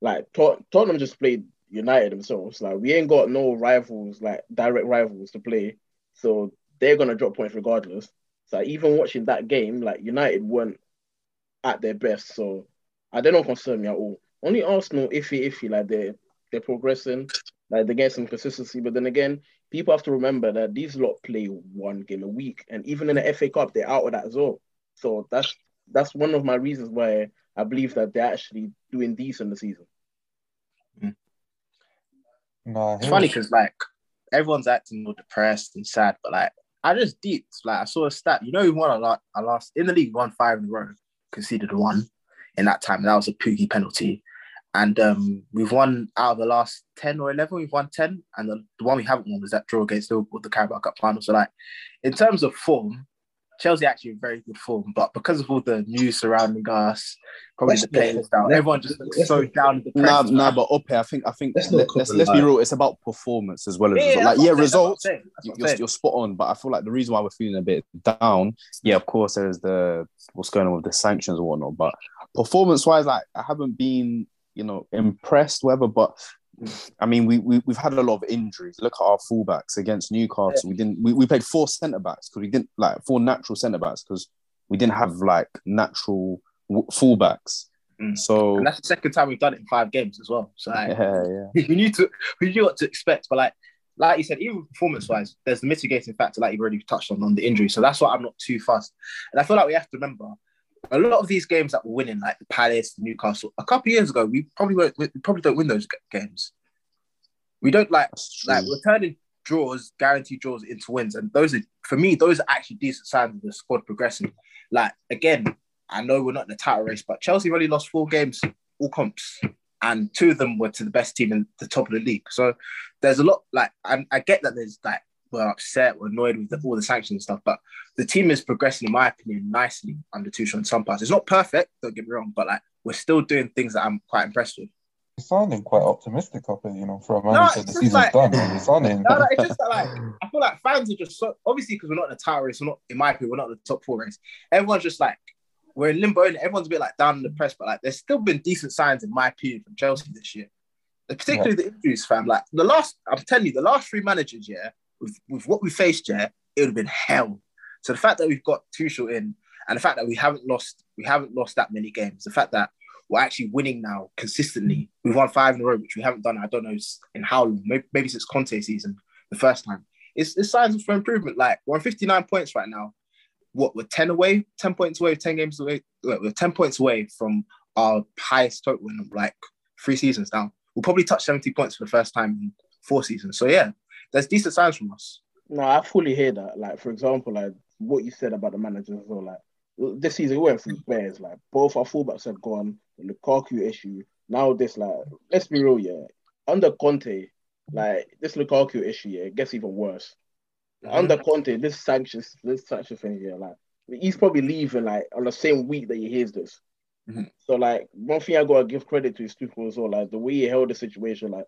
[SPEAKER 3] like Tot- Tottenham just played United themselves. Like we ain't got no rivals, like direct rivals to play, so they're gonna drop points regardless. So even watching that game, like United weren't at their best, so I they don't concern me at all. Only Arsenal, iffy, iffy, like they're they're progressing, like they get some consistency. But then again, people have to remember that these lot play one game a week, and even in the FA Cup, they're out of that as well. So that's that's one of my reasons why I believe that they're actually doing decent this season.
[SPEAKER 2] Nah,
[SPEAKER 5] It's funny because like everyone's acting all depressed and sad, but like I just deep like I saw a stat. You know, we won a lot. I lost in the league, we won five in a row, conceded one in that time. and That was a Pukki penalty, and um, we've won out of the last ten or eleven. We've won ten, and the, the one we haven't won was that draw against Liverpool, the Carabao Cup final. So like, in terms of form, Chelsea actually in very good form, but because of all the news surrounding us, probably
[SPEAKER 6] Let's
[SPEAKER 5] the players down, everyone just looks so
[SPEAKER 6] not-
[SPEAKER 5] down and
[SPEAKER 4] Nah,
[SPEAKER 5] depressed.
[SPEAKER 4] nah, but up here, I think, I think
[SPEAKER 6] Let's
[SPEAKER 4] let, let's, let's be real. It's about performance as well as
[SPEAKER 5] Yeah,
[SPEAKER 4] result. like, yeah,
[SPEAKER 5] saying,
[SPEAKER 4] results.
[SPEAKER 5] That's what I'm saying. That's what I'm
[SPEAKER 4] You're, you're spot on, but I feel like the reason why we're feeling a bit down, yeah, of course, there's the what's going on with the sanctions and whatnot. But performance-wise, like I haven't been, you know, impressed, whatever. But I mean, we, we we've had a lot of injuries. Look at our fullbacks against Newcastle. We didn't. We, we played four centre backs because we didn't like four natural centre backs because we didn't have like natural w- fullbacks.
[SPEAKER 5] Mm.
[SPEAKER 4] So
[SPEAKER 5] And that's the second time we've done it in five games as well. So like,
[SPEAKER 4] yeah, yeah.
[SPEAKER 5] we knew to we knew what to expect. But like like you said, even performance wise, there's the mitigating factor like you've already touched on on the injury. So that's why I'm not too fussed. And I feel like we have to remember a lot of these games that we're winning, like the Palace, Newcastle, a couple of years ago, we probably won't, we probably don't win those games. We don't like like we're turning draws, guaranteed draws into wins, and those are for me those are actually decent signs of the squad progressing. Like again, I know we're not in the title race, but Chelsea already lost four games, all comps, and two of them were to the best team in the top of the league. So there's a lot like I, I get that there's like we're upset, we're annoyed with the, all the sanctions and stuff, but the team is progressing, in my opinion, nicely under Tuchel some parts. It's not perfect, don't get me wrong, but like we're still doing things that I'm quite impressed with.
[SPEAKER 2] You're sounding quite optimistic up here, you know, for a man
[SPEAKER 5] No,
[SPEAKER 2] who said the season's
[SPEAKER 5] like-
[SPEAKER 2] done. You're sounding
[SPEAKER 5] No, no, it's just that like I feel like fans are just so obviously because we're not in the title race, we're not in my opinion, we're not in the top four race. Everyone's just like we're in limbo and everyone's a bit like down in the press, but like there's still been decent signs in my opinion from Chelsea this year. Particularly the injuries, fam. Like the last, I'm telling you, the last three managers, yeah, with, with what we faced, yeah, it would have been hell. So the fact that we've got Tuchel in, and the fact that we haven't lost, we haven't lost that many games, the fact that we're actually winning now consistently. We've won five in a row, which we haven't done. I don't know in how long. Maybe, maybe since Conte season, the first time. It's, it's signs for improvement. Like we're on 59 points right now. What we're 10 away, 10 points away, 10 games away. Wait, We're 10 points away from our highest total in like three seasons now. We'll probably touch 70 points for the first time in four seasons. So yeah, there's decent signs from us.
[SPEAKER 3] No, I fully hear that. Like, for example, like what you said about the managers as well. Like this season, we went through bears. Like both our fullbacks have gone. The Lukaku issue, now this like let's be real, yeah. Under Conte, like this Lukaku issue, yeah, it gets even worse. Under Conte, this sanctions, this sanction thing, yeah, like he's probably leaving like on the same week that he hears this.
[SPEAKER 5] Mhm.
[SPEAKER 3] So like one thing I gotta give credit to is Tuchel as well, like the way he held the situation, like,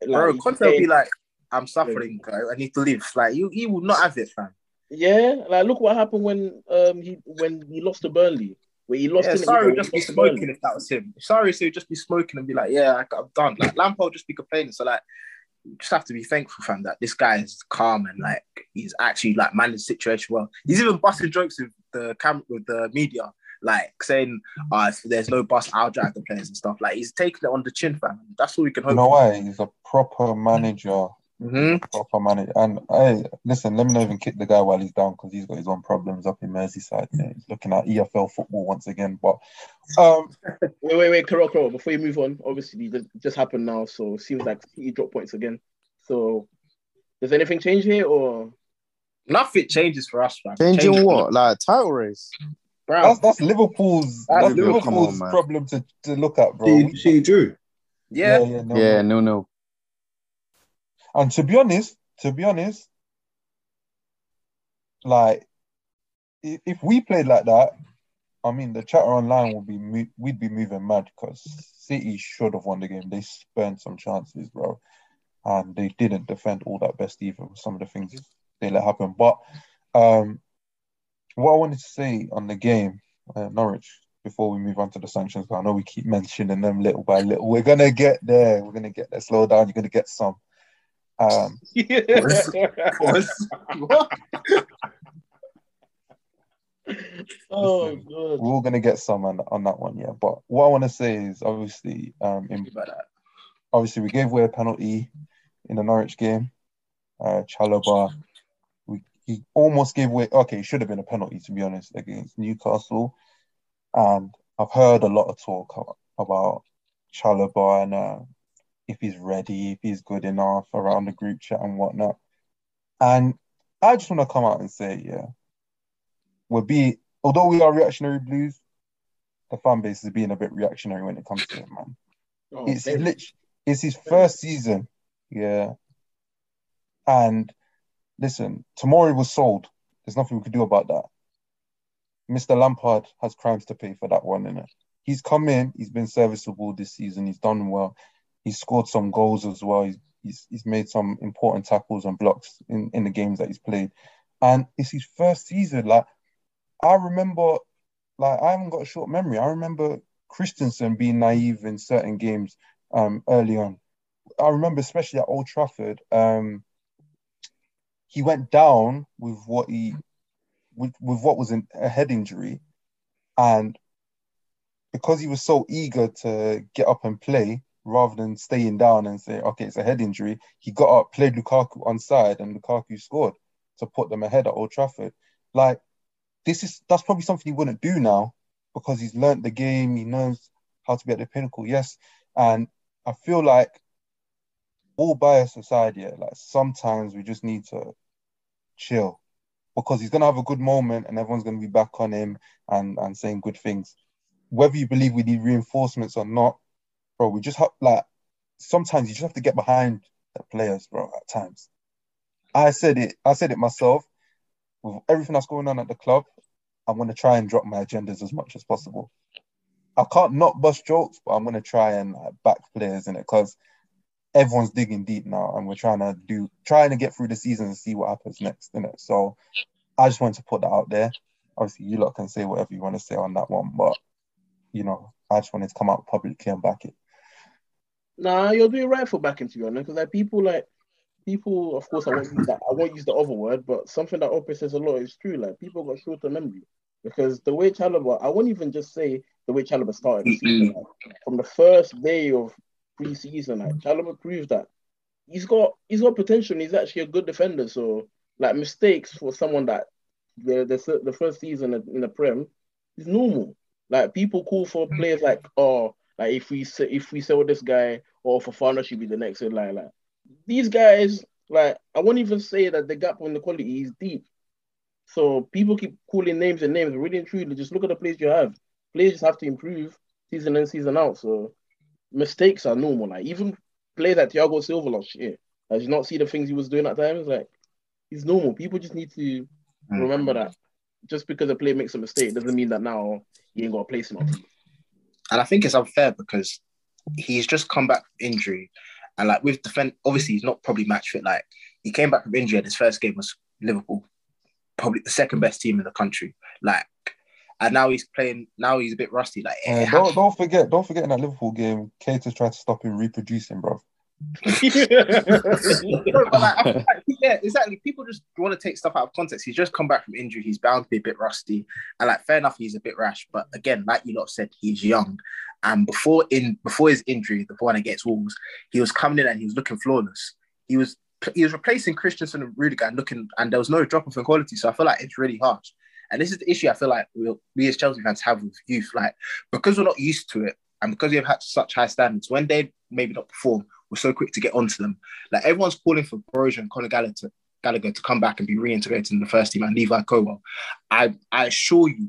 [SPEAKER 3] like
[SPEAKER 5] Bro, Conte will be like, I'm suffering, I need to live. Like you, he will not have it, fam.
[SPEAKER 3] yeah, like look what happened when um he when he lost to Burnley, where he lost
[SPEAKER 5] Yeah, sorry,
[SPEAKER 3] when
[SPEAKER 5] would just be
[SPEAKER 3] lost Burnley.
[SPEAKER 5] smoking if that was him. Sorry, so he'd just be smoking and be like, yeah, I- I'm done. Like Lampard would just be complaining. So like, you just have to be thankful, fam, that this guy is calm and like he's actually like managed the situation well. He's even busting jokes with the cam with the media, like saying, uh, if there's no bus, I'll drive the players and stuff. Like he's taking it on the chin, fam. That's all we can
[SPEAKER 2] You
[SPEAKER 5] hope.
[SPEAKER 2] know
[SPEAKER 5] for.
[SPEAKER 2] why? He's a proper manager.
[SPEAKER 5] Mhm.
[SPEAKER 2] Proper manager. And hey, listen, let me not even kick the guy while he's down because he's got his own problems up in Merseyside. Yeah, he's looking at EFL football once again. But um,
[SPEAKER 3] Wait, wait, wait, Carol, Carol, before you move on, obviously it just happened now, so it seems like he dropped points again. So does anything change here or
[SPEAKER 5] Nothing changes for us, fam.
[SPEAKER 4] Changing
[SPEAKER 5] Change-
[SPEAKER 4] what? Like title race?
[SPEAKER 5] bro?
[SPEAKER 2] that's that's Liverpool's
[SPEAKER 5] That's
[SPEAKER 2] that's
[SPEAKER 5] Liverpool,
[SPEAKER 2] Liverpool's
[SPEAKER 4] on,
[SPEAKER 2] problem to, to look at, bro.
[SPEAKER 6] She, she drew.
[SPEAKER 5] yeah,
[SPEAKER 2] yeah, no,
[SPEAKER 4] yeah,
[SPEAKER 2] no.
[SPEAKER 4] no, no.
[SPEAKER 2] And to be honest, to be honest, like if, we played like that, I mean, the chatter online would be we'd be moving mad because City should have won the game. They spent some chances, bro, and they didn't defend all that best either. Some of the things they let happen. But um, what I wanted to say on the game, uh, Norwich, before we move on to the sanctions, I know we keep mentioning them little by little. We're gonna get there. We're gonna get there. Slow down. You're gonna get some. Um,
[SPEAKER 3] oh
[SPEAKER 2] we're all gonna get some on, on that one, yeah. But what I want to say is obviously, um, in, obviously we gave away a penalty in the Norwich game. Uh, Chalobah, we he almost gave away. Okay, it should have been a penalty to be honest against Newcastle. And I've heard a lot of talk about Chalobah and uh, if he's ready, if he's good enough around the group chat and whatnot. And I just want to come out and say, yeah, we'll be although we are reactionary blues, the fan base is being a bit reactionary when it comes to it, man.
[SPEAKER 3] Oh,
[SPEAKER 2] It's lit- it's his first season, yeah. And listen, Tomori was sold. There's nothing we could do about that. Mr. Lampard has crimes to pay for that one, innit? He's come in, he's been serviceable this season, he's done well. He's scored some goals as well. He's he's, he's made some important tackles and blocks in, in the games that he's played. And it's his first season. Like I remember, like I haven't got a short memory. I remember Christensen being naive in certain games um, early on. I remember, especially at Old Trafford, um, he went down with what he with, with what was a head injury, and because he was so eager to get up and play rather than staying down and say, "Okay, it's a head injury," he got up, played Lukaku on side, and Lukaku scored to put them ahead at Old Trafford. Like this is that's probably something he wouldn't do now because he's learnt the game. He knows how to be at the pinnacle. Yes, and I feel like all bias aside, yeah, like sometimes we just need to chill because he's gonna have a good moment and everyone's gonna be back on him and and saying good things. Whether you believe we need reinforcements or not, bro, we just have like sometimes you just have to get behind the players, bro. At times, I said it. I said it myself. With everything that's going on at the club, I'm gonna try and drop my agendas as much as possible. I can't not bust jokes, but I'm gonna try and like, back players in it because everyone's digging deep now, and we're trying to do trying to get through the season and see what happens next, in it. So I just wanted to put that out there. Obviously, you lot can say whatever you want to say on that one, but you know, I just wanted to come out publicly and back it.
[SPEAKER 3] Nah, you're doing right for backing to be honest, because like people like people, of course, I won't use that. I won't use the other word, but something that Oprah says a lot is true. Like people got shorter memory because the way Chalobah, I won't even just say the way Chalobah started the season. Like, from the first day of pre-season, like Chalobah proved that he's got he's got potential. and He's actually a good defender. So like mistakes for someone that the the, the first season in the Prem is normal. Like people call for players like oh like if we se- if we sell this guy or Fofana should be the next in line. Like these guys, like I won't even say that the gap on the quality is deep. So people keep calling names and names. Really and truly, just look at the players you have. Players just have to improve season in, season out. So mistakes are normal. Like even players like Thiago Silva last year. Like, did you not see the things he was doing at times? Like it's normal. People just need to
[SPEAKER 5] Mm.
[SPEAKER 3] remember that just because a player makes a mistake doesn't mean that now he ain't got a place in our team.
[SPEAKER 5] And I think it's unfair because he's just come back from injury, and like with defend, obviously he's not probably match fit. Like he came back from injury, and his first game was Liverpool, probably the second best team in the country. Like, and now he's playing. Now he's a bit rusty. Like,
[SPEAKER 2] don't don't forget, don't forget in that Liverpool game, Cater's tried to stop him reproducing, bro.
[SPEAKER 5] But, like, I feel like- yeah, exactly. People just want to take stuff out of context. He's just come back from injury. He's bound to be a bit rusty, and like fair enough, he's a bit rash. But again, like you lot said, he's young, and before in before his injury, the one against Wolves, he was coming in and he was looking flawless. He was he was replacing Christensen and Rudiger and looking, and there was no drop off in quality. So I feel like it's really harsh. And this is the issue I feel like we, we as Chelsea fans have with youth, like because we're not used to it, and because we have had such high standards, when they maybe not perform, we're so quick to get onto them. Like everyone's calling for Broja and Conor Gallagher to, Gallagher to come back and be reintegrated in the first team and Levi Colwill. I I assure you,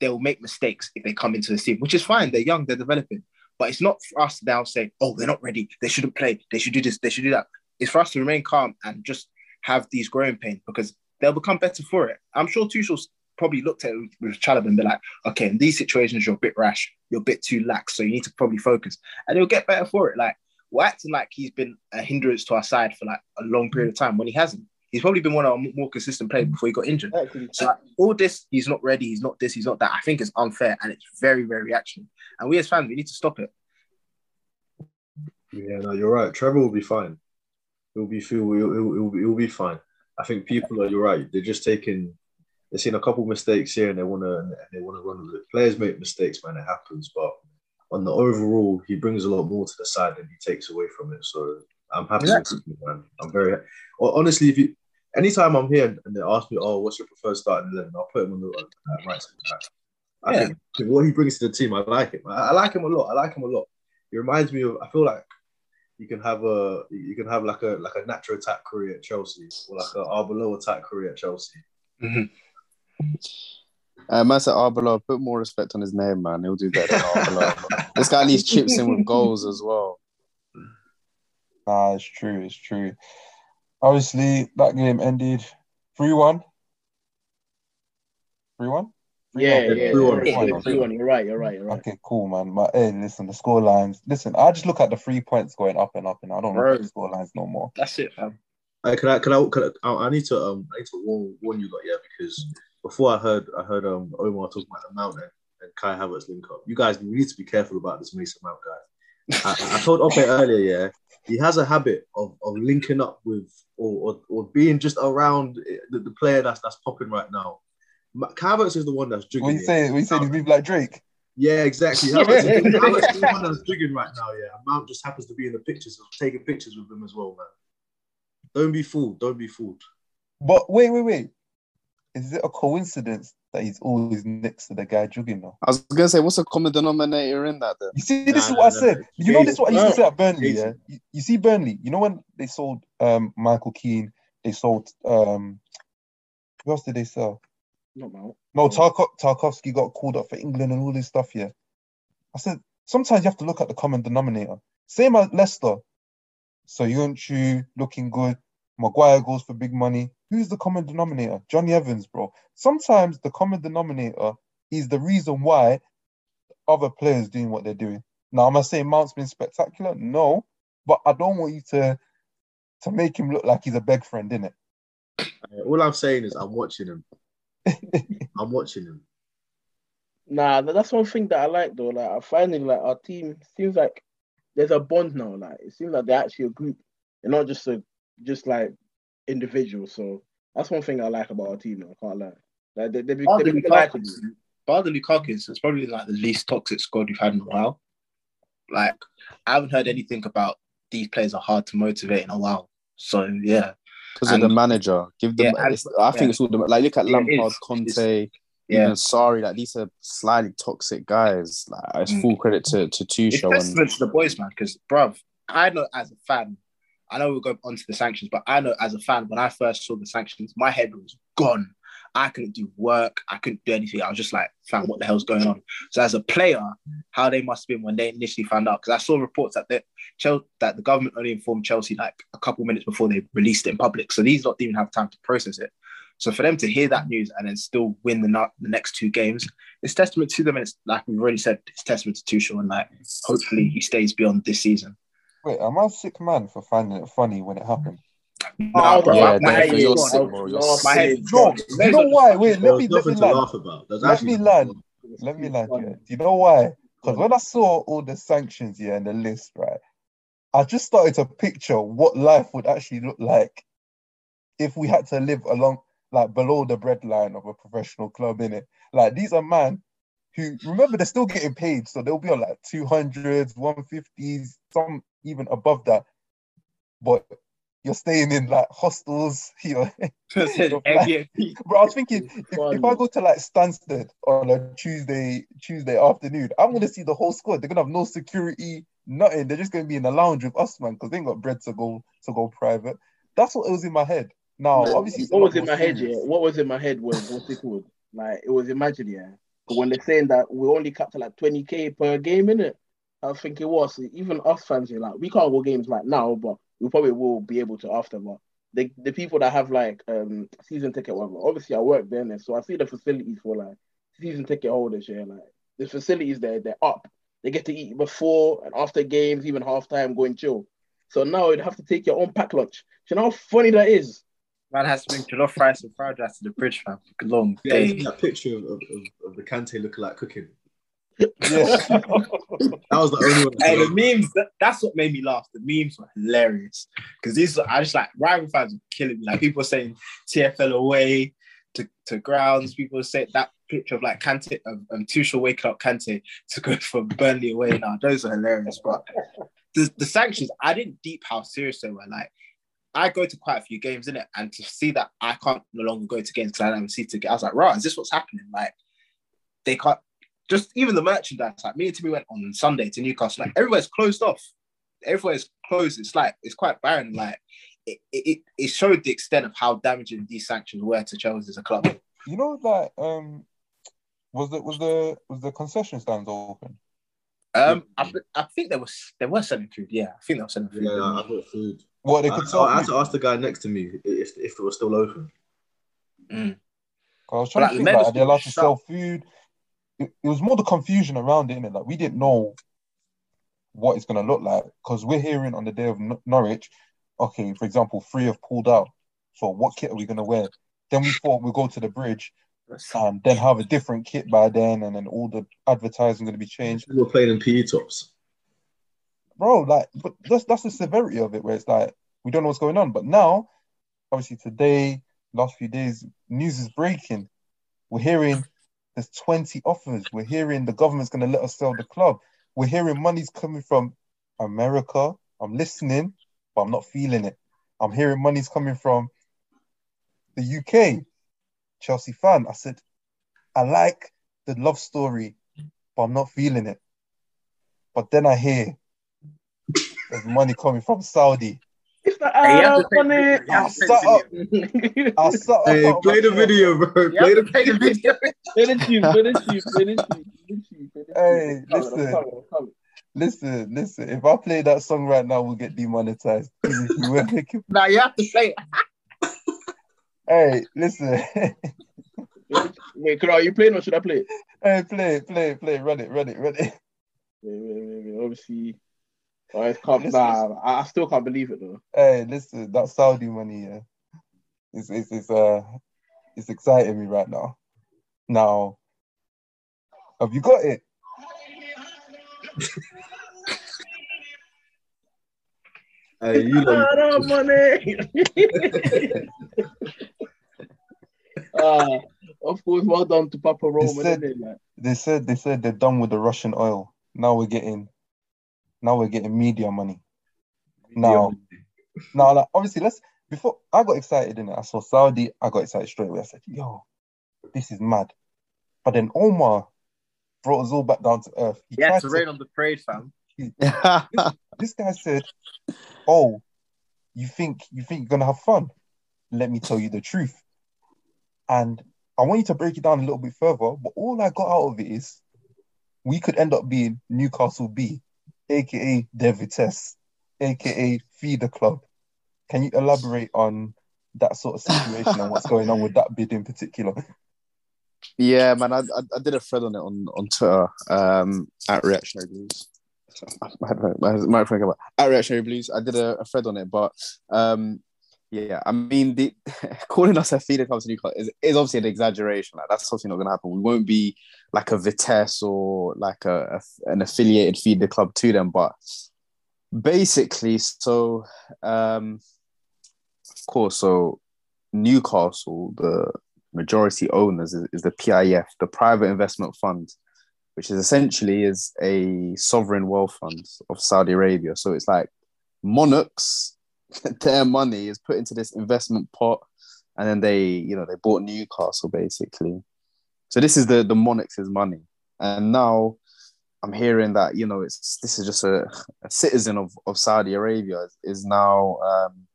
[SPEAKER 5] they will make mistakes if they come into the team, which is fine. They're young, they're developing, but it's not for us to now say, "Oh, they're not ready. They shouldn't play. They should do this. They should do that." It's for us to remain calm and just have these growing pains because they'll become better for it. I'm sure Tuchel's probably looked at it with Chalobah and be like, "Okay, in these situations, you're a bit rash. You're a bit too lax, so you need to probably focus." And he'll get better for it. Like we're acting like he's been a hindrance to our side for like a long period of time when he hasn't. He's probably been one of our more consistent players before he got injured.
[SPEAKER 3] Exactly.
[SPEAKER 5] So like, all this, he's not ready, he's not this, he's not that. I think it's unfair and it's very, very reactionary. And we as fans, we need to stop it.
[SPEAKER 6] Yeah, no, you're right. Trevoh will be fine. He'll be feel. He'll, he'll, he'll, he'll be fine. I think people are. You're right. They're just taking. They've seen a couple mistakes here, and they want to. And they want to run with it. Players make mistakes, man. It happens. But on the overall, he brings a lot more to the side than he takes away from it. So I'm happy with you, man. I'm very. Honestly, if you, anytime I'm here and they ask me, "Oh, what's your preferred starting eleven? I'll put him on the uh, right side. I
[SPEAKER 5] Yeah.
[SPEAKER 6] think what he brings to the team, I like him. I, I like him a lot. I like him a lot. He reminds me of. I feel like you can have a you can have like a like a natural attack career at Chelsea or like a Arbeloa attack career at Chelsea.
[SPEAKER 4] Uh, man said Arbeloa, put more respect on his name, man. He'll do better than this guy at least chips in with goals as well.
[SPEAKER 2] Nah, it's true, it's true. Obviously, that game ended 3 1. 3 1?
[SPEAKER 3] Yeah, yeah,
[SPEAKER 6] yeah,
[SPEAKER 3] yeah,
[SPEAKER 6] three
[SPEAKER 3] yeah,
[SPEAKER 2] one.
[SPEAKER 3] three one. You're right. You're right. You're right.
[SPEAKER 2] Okay, cool, man. But hey, listen, the score lines. Listen, I just look at the three points going up and up, and I don't look
[SPEAKER 5] Bro.
[SPEAKER 2] at the score lines no more.
[SPEAKER 5] That's it, fam.
[SPEAKER 6] I can I can I, can I, I need to um I need to warn, warn you lot yeah because before I heard I heard um Omar talking about the mountain and Kai Havertz link up. You guys we need to be careful about this Mason Mount guy. I, I told Ope earlier, yeah, he has a habit of, of linking up with or, or, or being just around the, the player that's that's popping right now. Kai Havertz is the one that's jigging.
[SPEAKER 2] What you say? What you say? He's moving like Drake.
[SPEAKER 6] Yeah, exactly. Havertz is, Havertz is the one that's jigging right now. Yeah, Mount just happens to be in the pictures, taking pictures with him as well, man. Don't be fooled. Don't be fooled.
[SPEAKER 2] But wait, wait, wait. Is it a coincidence that he's always next to the guy jogging now?
[SPEAKER 4] I was gonna say, what's the common denominator in that then?
[SPEAKER 2] You see, this
[SPEAKER 6] Nah,
[SPEAKER 2] is
[SPEAKER 6] nah,
[SPEAKER 2] what I
[SPEAKER 6] nah.
[SPEAKER 2] said. You know, this is what I used to say at Burnley. Yeah, you, you see, Burnley. You know when they sold um Michael Keane, they sold um who else did they sell?
[SPEAKER 3] Not Mount.
[SPEAKER 2] No, Tarko- Tarkowski got called up for England and all this stuff. Yeah, I said sometimes you have to look at the common denominator. Same as Leicester. Söyüncü looking good. Maguire goes for big money. Who's the common denominator? Jonny Evans, bro. Sometimes the common denominator is the reason why other players doing what they're doing. Now, am I saying Mount's been spectacular? No, but I don't want you to to make him look like he's a beg friend, innit?
[SPEAKER 6] Uh, All I'm saying is I'm watching him. I'm watching him.
[SPEAKER 3] Nah, that's one thing that I like though. Like I finally like our team seems like there's a bond now. Like it seems like they're actually a group and not just a just like individuals. So that's one thing I like about our team. I can't lie. Like they they, be,
[SPEAKER 5] Bar
[SPEAKER 3] they
[SPEAKER 5] the
[SPEAKER 3] become
[SPEAKER 5] bar the Lukaku's, it's probably like the least toxic squad we've had in a while. Like, I haven't heard anything about these players are hard to motivate in a while. So, yeah.
[SPEAKER 4] Because of the manager. Give them.
[SPEAKER 5] Yeah, and-
[SPEAKER 4] I think
[SPEAKER 5] yeah.
[SPEAKER 4] it's all the like. Look at Lampard. Conte,
[SPEAKER 5] Yeah.
[SPEAKER 4] even Sorry. Like these are slightly toxic guys. Like it's
[SPEAKER 5] Mm.
[SPEAKER 4] full credit to to
[SPEAKER 5] It's
[SPEAKER 4] Tuchel and
[SPEAKER 5] to the boys, man, because, bruv, I know as a fan, I know we'll go onto the sanctions, but I know as a fan, when I first saw the sanctions, my head was gone. I couldn't do work. I couldn't do anything. I was just like, fam, what the hell's going on? So as a player, how they must have been when they initially found out, because I saw reports that the that the government only informed Chelsea like a couple minutes before they released it in public. So these lot didn't even have time to process it. So for them to hear that news and then still win the, the next two games, it's testament to them. And it's like we've already said, it's testament to Tuchel, and like hopefully he stays beyond this season.
[SPEAKER 2] Wait, am I a sick man for finding it funny when it happened?
[SPEAKER 5] Nah, bro,
[SPEAKER 4] yeah,
[SPEAKER 5] my head is
[SPEAKER 4] You're
[SPEAKER 5] gone.
[SPEAKER 4] sick, bro. You're
[SPEAKER 5] My head
[SPEAKER 4] sick.
[SPEAKER 5] is
[SPEAKER 2] No,
[SPEAKER 5] gone.
[SPEAKER 2] you know why? Wait,
[SPEAKER 6] There
[SPEAKER 2] let me let me
[SPEAKER 6] to laugh about.
[SPEAKER 2] Let me
[SPEAKER 6] nothing to
[SPEAKER 2] land. Let me land. Do you know why? Because when I saw all the sanctions here and the list, right, I just started to picture what life would actually look like if we had to live along like below the breadline of a professional club in it. Like these are man who remember they're still getting paid, so they'll be on like 200s, 150s, some even above that. But you're staying in like hostels, you're
[SPEAKER 5] Airbnb.
[SPEAKER 2] Bro, I was thinking if, if I go to like Stansted on a Tuesday Tuesday afternoon, I'm gonna see the whole squad. They're gonna have no security, nothing. They're just gonna be in the lounge with us, man, because they ain't got bread to go to go private. That's what it was in my head. Now, obviously,
[SPEAKER 3] what was in
[SPEAKER 2] more
[SPEAKER 3] my head, yeah? What was in my head was what's it called? Like it was imagine, yeah. But when they're saying that we only capped to like 20k per game, in it, I was thinking, was even us fans here, like we can't go games like now, but we probably will be able to after. But the the people that have like um season ticket, whatever. Obviously, I work there, innit? so I see the facilities for like season ticket holders. Yeah, like the facilities there, they're up. They get to eat before and after games, even halftime, go and chill. So now you'd have to take your own pack lunch. Do you know how funny that is?
[SPEAKER 5] Man has to bring jollof rice and fried rice to the bridge, fam. Long
[SPEAKER 6] Yeah,
[SPEAKER 5] day.
[SPEAKER 6] isn't that picture of, of, of, of the Kante looking like cooking.
[SPEAKER 2] Yeah.
[SPEAKER 6] That was the only one.
[SPEAKER 5] Hey, the memes, that, that's what made me laugh. The memes were hilarious. Because these, I just like, rival fans were killing me. Like, people were saying TFL away to, to grounds. People were saying that picture of like Kante, of um, Tuchel waking up Kante to go from Burnley away now. Those are hilarious. But the, the sanctions, I didn't deep how serious they were. Like, I go to quite a few games, in it, and to see that I can't no longer go to games because I don't have a seat to get, I was like, right, is this what's happening? Like, they can't just even the merchandise. Like me and Timmy went on Sunday to Newcastle. Like everywhere's closed off. Everywhere's closed. It's like it's quite barren. Like it, it, it showed the extent of how damaging these sanctions were to Chelsea as a club.
[SPEAKER 2] You know that um was the was the was the concession stands open?
[SPEAKER 5] Um, I, thi- I think there was they were selling food. Yeah, I think they were selling food.
[SPEAKER 6] Yeah, I got food.
[SPEAKER 2] What they
[SPEAKER 6] I,
[SPEAKER 2] could
[SPEAKER 6] I,
[SPEAKER 2] sell.
[SPEAKER 6] I had to ask the guy next to me if, if it was still open.
[SPEAKER 5] Mm.
[SPEAKER 2] I was
[SPEAKER 5] But,
[SPEAKER 2] trying
[SPEAKER 5] like,
[SPEAKER 2] to
[SPEAKER 5] the
[SPEAKER 2] think, like, are they allowed to sell food? It, it was more the confusion around it, innit? Like we didn't know what it's gonna look like because we're hearing on the day of Nor- Norwich, okay, for example, three have pulled out. So what kit are we gonna wear? Then we thought we'd go to the bridge and then have a different kit by then, and then all the advertising gonna be changed.
[SPEAKER 6] We're playing in PE tops.
[SPEAKER 2] bro, like, but that's that's the severity of it, where it's like we don't know what's going on. But now, obviously, today, last few days, news is breaking. We're hearing there's 20 offers. We're hearing the government's going to let us sell the club. We're hearing money's coming from America. I'm listening, but I'm not feeling it. I'm hearing money's coming from the UK. Chelsea fan. I said, I like the love story, but I'm not feeling it. But then I hear there's money coming from Saudi.
[SPEAKER 3] It's the
[SPEAKER 5] Hey, you have
[SPEAKER 3] Arab
[SPEAKER 5] to take-
[SPEAKER 3] money.
[SPEAKER 5] you have to take
[SPEAKER 2] Shut
[SPEAKER 5] the
[SPEAKER 2] up. I sat up
[SPEAKER 6] Hey,
[SPEAKER 2] out
[SPEAKER 6] play the video, bro. Play the
[SPEAKER 5] play the video.
[SPEAKER 3] Play the tune, play the tune, play the tune, play the tune, play the tune.
[SPEAKER 2] Hey,
[SPEAKER 3] I'm coming, I'm
[SPEAKER 2] listen.
[SPEAKER 3] coming, I'm coming.
[SPEAKER 2] Listen, listen. If I play that song right now, we'll get demonetized. Even you
[SPEAKER 5] Now you have to play it.
[SPEAKER 2] hey, listen.
[SPEAKER 3] Wait, Kara, are you playing or should I play it?
[SPEAKER 2] hey, play it, play it, play it. Run it, run it, run it.
[SPEAKER 3] Wait, wait, wait, wait. Obviously, oh, it's can't,
[SPEAKER 2] Listen,
[SPEAKER 3] nah, I, I still can't believe it though.
[SPEAKER 2] Hey, listen. That Saudi money, yeah. It's it's it's uh it's exciting me right now. Now, have you got it?
[SPEAKER 6] Hey, you know,
[SPEAKER 3] Arab money. uh, of course, well done to Papa Roman.
[SPEAKER 2] said-
[SPEAKER 3] innit, like.
[SPEAKER 2] They said they said they're done with the Russian oil. Now we're getting now we're getting media money. Now, now like, obviously let's before I got excited in it. I saw Saudi, I got excited straight away. I said, yo, this is mad. But then Omar brought us all back down to earth. He
[SPEAKER 5] Yeah,
[SPEAKER 2] tried
[SPEAKER 5] to
[SPEAKER 2] to-
[SPEAKER 5] rain on the parade, fam.
[SPEAKER 2] this guy said, Oh, you think you think you're gonna have fun? Let me tell you the truth. And I want you to break it down a little bit further. But all I got out of it is we could end up being Newcastle B, aka Vitesse, aka feeder club. Can you elaborate on that sort of situation and what's going on with that bid in particular?
[SPEAKER 4] Yeah, man, I, I, I did a thread on it on, on Twitter um, at Reactionary Blues. My, my friend about at Reactionary Blues. I did a, a thread on it, but um, yeah, I mean, the, calling us a feeder club is, is obviously an exaggeration. Like that's obviously not going to happen. We won't be like a Vitesse or like a, a an affiliated feeder club to them, but basically, so um, of course, so Newcastle, the majority owners is, is the PIF, the private investment fund, which is essentially is a sovereign wealth fund of Saudi Arabia. So it's like monarchs, their money is put into this investment pot, and then they, you know, they bought Newcastle basically. So this is the the monarchs' money, and now I'm hearing that you know it's this is just a, a citizen of, of Saudi Arabia is now um,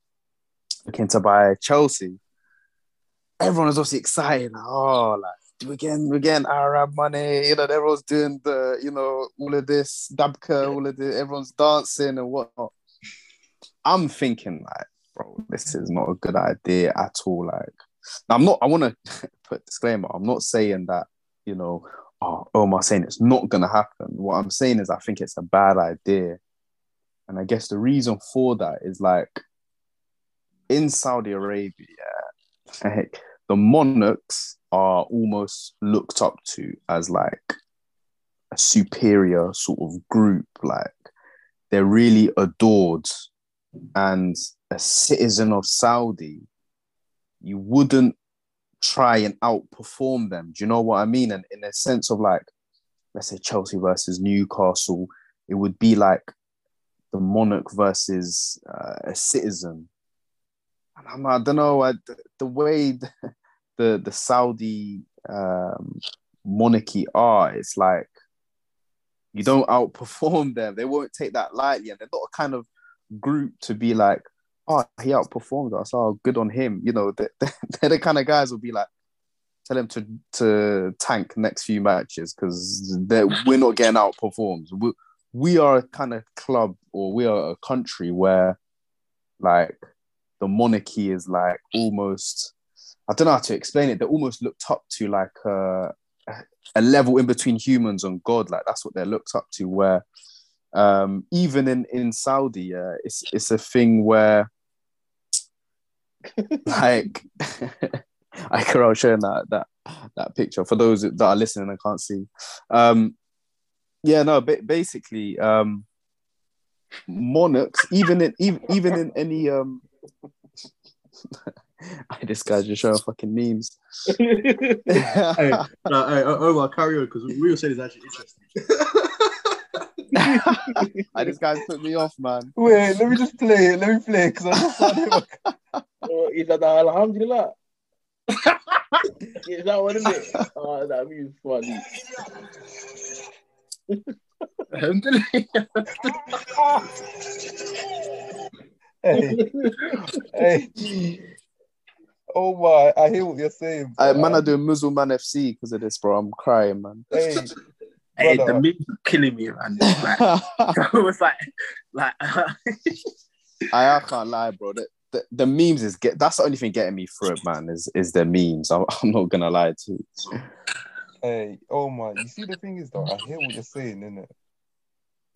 [SPEAKER 4] looking to buy Chelsea everyone is obviously excited. Oh, like we're getting we're getting Arab money. You know, everyone's doing the you know all of this dabka, all of this. Everyone's dancing and whatnot. I'm thinking like, bro, this is not a good idea at all. Like, I'm not. I want to put disclaimer. I'm not saying that you know. Oh, oh Omar saying it's not gonna happen. What I'm saying is I think it's a bad idea, and I guess the reason for that is like in Saudi Arabia, like, the monarchs are almost looked up to as like a superior sort of group. Like they're really adored. And a citizen of Saudi, you wouldn't try and outperform them. Do you know what I mean? And in a sense of like, let's say Chelsea versus Newcastle, it would be like the monarch versus uh, a citizen. And I'm, I don't know, I, the way the the Saudi um, monarchy are, it's like you don't outperform them. They won't take that lightly, and they're not a kind of group to be like, oh, he outperformed us. Oh, good on him. You know, they're, they're the kind of guys will be like, tell him to to tank next few matches because we're not getting outperformed. We, we are a kind of club or we are a country where like the monarchy is like almost I don't know how to explain it. They're almost looked up to like a, a level in between humans and God. Like that's what they're looked up to. Where um, even in in Saudi, uh, it's it's a thing where like I can sharing that that that picture for those that are listening and can't see. Um, yeah, no, basically, um, monarchs, even in even even in any um I this guy's just showing fucking memes.
[SPEAKER 5] hey, no, hey, Omar, carry on because what you said is actually interesting.
[SPEAKER 4] This guy's put me off, man.
[SPEAKER 2] Wait, let me just play it. Let me play it because I just found it.
[SPEAKER 3] oh, is that the Alhamdulillah? is that what it is? Oh, that means funny.
[SPEAKER 2] hey, hey. Oh my, I hear what you're saying.
[SPEAKER 4] I, man, I do Muslim Man FC because of this, bro. I'm crying, man.
[SPEAKER 2] Hey,
[SPEAKER 5] hey the memes are killing me, man. Like, it was like, like.
[SPEAKER 4] I, I can't lie, bro. The, the, the, memes is get. That's the only thing getting me through it, man. Is is the memes. I'm, I'm not gonna lie to you.
[SPEAKER 2] Hey, oh my! You see, the thing is, though, I hear what you're saying, innit?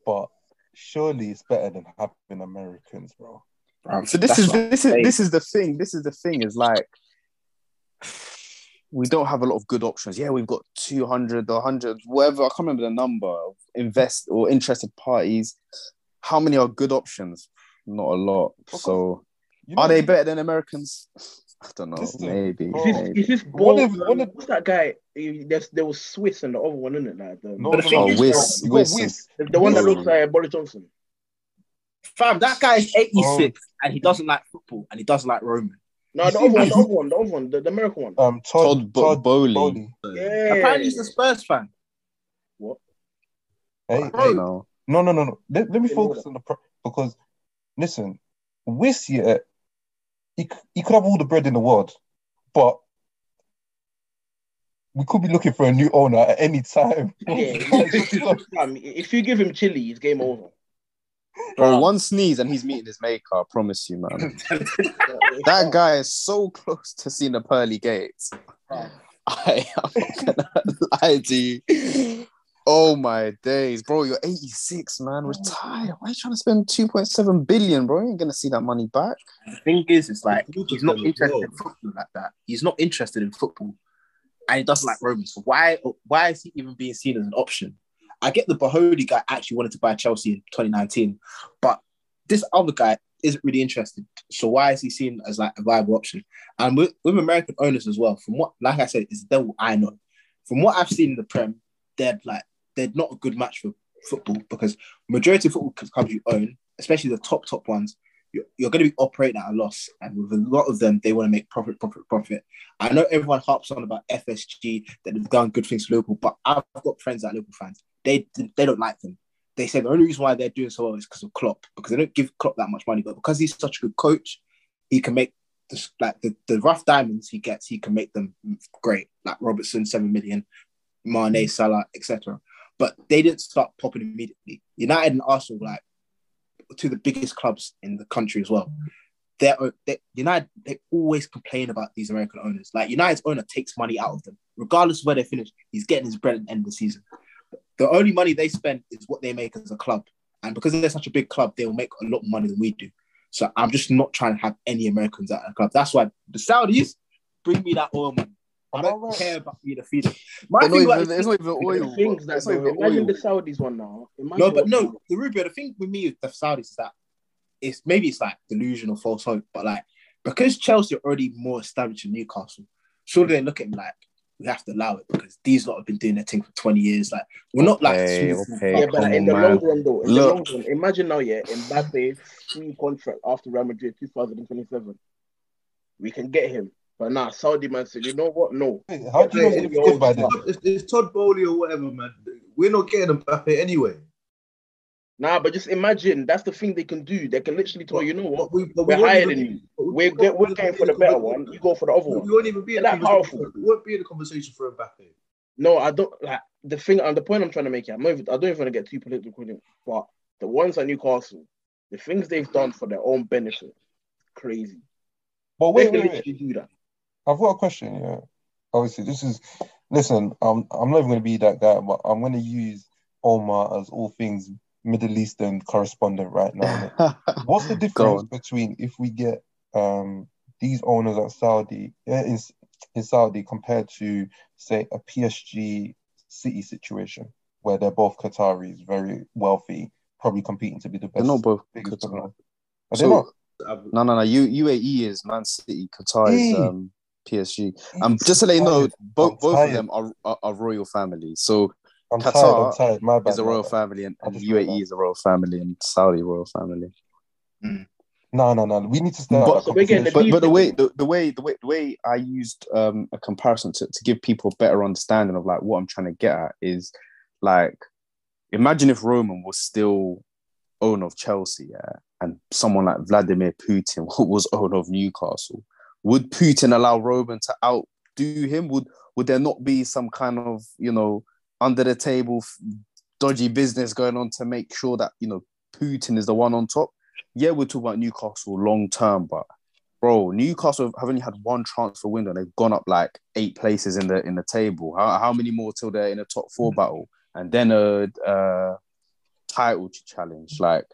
[SPEAKER 2] But surely it's better than having Americans, bro.
[SPEAKER 4] Um, so this is this is this is the thing. This is the thing. Is like we don't have a lot of good options. Yeah, we've got two hundred or hundred, whatever. I can't remember the number of invest or interested parties. How many are good options? Not a lot. So you know, are they better than Americans? I don't know. maybe.
[SPEAKER 3] Is this,
[SPEAKER 4] maybe.
[SPEAKER 3] Is this one of, one of, what's that guy? There's, there was Swiss and the other one, isn't it? Like the,
[SPEAKER 2] no, the, oh,
[SPEAKER 4] Wyss, Wyss.
[SPEAKER 3] The, the one that looks like Boris Johnson.
[SPEAKER 5] Fam, that guy is 86 oh. and he doesn't like football and he doesn't like Roman.
[SPEAKER 3] No, the other one, the other one, the other one, the, the American one.
[SPEAKER 2] Um, Todd, Todd, Todd
[SPEAKER 4] Boehly. Boehly.
[SPEAKER 5] Yeah. Apparently he's a Spurs fan.
[SPEAKER 3] What?
[SPEAKER 2] Hey, hey. No. no, no, no, no. Let, let me focus on the pro- because listen, Wyss yeah, he, he could have all the bread in the world, but we could be looking for a new owner at any time.
[SPEAKER 3] Yeah, if you give him chili, it's game over.
[SPEAKER 4] Bro, one sneeze and he's meeting his maker. I promise you, man. that guy is so close to seeing the pearly gates. I am not gonna lie to you. Oh my days, bro! You're 86, man. Retire. Why are you trying to spend 2.7 billion, bro? You ain't gonna see that money back.
[SPEAKER 5] The thing is, it's like he's not interested in football like that. He's not interested in football, and he doesn't like Roman. So why, why is he even being seen as an option? I get the Bahodi guy actually wanted to buy Chelsea in 2019, but this other guy isn't really interested. So why is he seen as like a viable option? And with, with American owners as well, from what, like I said, it's the devil I know. From what I've seen in the Prem, they're like they're not a good match for football because majority of football clubs you own, especially the top top ones, you're, you're going to be operating at a loss, and with a lot of them, they want to make profit, profit, profit. I know everyone harps on about FSG that they've done good things for Liverpool, but I've got friends that are Liverpool fans. They they don't like them. They say the only reason why they're doing so well is because of Klopp, because they don't give Klopp that much money, but because he's such a good coach, he can make the, like the, the rough diamonds he gets, he can make them great. Like Robertson, seven million, Mane, mm. Salah, etc. But they didn't start popping immediately. United and Arsenal, like two of the biggest clubs in the country as well. Mm. They're, they, United, they always complain about these American owners. Like United's owner takes money out of them, regardless of where they finish. He's getting his bread at the end of the season. The only money they spend is what they make as a club, and because they're such a big club, they'll make a lot more money than we do. So I'm just not trying to have any Americans at a club. That's why the Saudis bring me that oil money. I don't
[SPEAKER 2] Alright.
[SPEAKER 5] care about being a feeder. My thing about
[SPEAKER 4] even,
[SPEAKER 5] this
[SPEAKER 4] it's not even
[SPEAKER 3] The
[SPEAKER 4] oil.
[SPEAKER 3] things that
[SPEAKER 4] not
[SPEAKER 3] though,
[SPEAKER 4] even
[SPEAKER 3] imagine
[SPEAKER 4] oil.
[SPEAKER 3] the Saudis one now. Imagine
[SPEAKER 5] No, but
[SPEAKER 3] what-
[SPEAKER 5] no, the Rubio, the thing with me with the Saudis is that it's maybe it's like delusion or false hope, but like because Chelsea are already more established in Newcastle, surely they look at him like we have to allow it because these lot have been doing their thing for 20 years. Like we're not like
[SPEAKER 4] Okay, okay.
[SPEAKER 3] Yeah, but in the
[SPEAKER 4] man.
[SPEAKER 3] long run, though, in
[SPEAKER 4] Look.
[SPEAKER 3] the long run, imagine now, yeah, in Mbappe free contract after Real Madrid 2027. We can get him, but now Saudi man said, you know what? No,
[SPEAKER 2] Wait, How do you know
[SPEAKER 3] Hey,
[SPEAKER 2] he's
[SPEAKER 3] yo,
[SPEAKER 2] good by?
[SPEAKER 6] It's, it's Todd Boehly or whatever, man. We're not getting Mbappe anyway.
[SPEAKER 3] Nah, but just imagine that's the thing they can do. They can literally tell you, you know what?
[SPEAKER 6] We, but we
[SPEAKER 3] We're
[SPEAKER 6] won't
[SPEAKER 3] higher than
[SPEAKER 6] be-
[SPEAKER 3] you.
[SPEAKER 6] but we-
[SPEAKER 3] We're
[SPEAKER 6] we
[SPEAKER 3] get,
[SPEAKER 6] won't
[SPEAKER 3] we're going for the better
[SPEAKER 6] conversation-
[SPEAKER 3] one. You go for the other
[SPEAKER 6] We
[SPEAKER 3] one.
[SPEAKER 6] won't even be in
[SPEAKER 3] that
[SPEAKER 6] conversation.
[SPEAKER 3] powerful.
[SPEAKER 6] We won't be in a conversation for a Mbappe.
[SPEAKER 3] No, I don't like the thing. And the point I'm trying to make here. I'm not even, I don't even want to get too political, but the ones at Newcastle, the things they've done for their own benefit, crazy.
[SPEAKER 2] But
[SPEAKER 3] They
[SPEAKER 2] wait,
[SPEAKER 3] can
[SPEAKER 2] wait, wait.
[SPEAKER 3] do that.
[SPEAKER 2] I've got a question. Yeah, obviously, this is. Listen, um, I'm not even going to be that guy, but I'm going to use Omar as all things Middle Eastern correspondent right now. What's the difference between if we get um these owners at Saudi in in Saudi compared to say a PSG City situation where they're both Qataris, very wealthy, probably competing to be the best.
[SPEAKER 4] They're not both Qatar.
[SPEAKER 2] Are
[SPEAKER 4] So-
[SPEAKER 2] not?
[SPEAKER 4] No, no, no. U, UAE is Man City. Qatar is um, PSG. Um, just to let you know, both both of them are, are, are royal families. So
[SPEAKER 2] I'm
[SPEAKER 4] Qatar
[SPEAKER 2] tired. I'm tired. My bad.
[SPEAKER 4] is a royal
[SPEAKER 2] bad.
[SPEAKER 4] family, and, and
[SPEAKER 2] just
[SPEAKER 4] UAE is a royal family, and Saudi royal family.
[SPEAKER 2] No, no, no. We need to start.
[SPEAKER 4] But-
[SPEAKER 3] So the.
[SPEAKER 4] But but the way the, the way the way the way I used um a comparison to, to give people a better understanding of like what I'm trying to get at is like imagine if Roman was still owner of Chelsea, yeah, and someone like Vladimir Putin was owner of Newcastle. Would Putin allow Roman to outdo him? Would would there not be some kind of you know under the table dodgy business going on to make sure that you know Putin is the one on top? Yeah, we're talking about Newcastle long term, but bro, Newcastle have only had one transfer window and they've gone up like eight places in the in the table. How, how many more till they're in a top four mm. battle and then a, a title to challenge? Like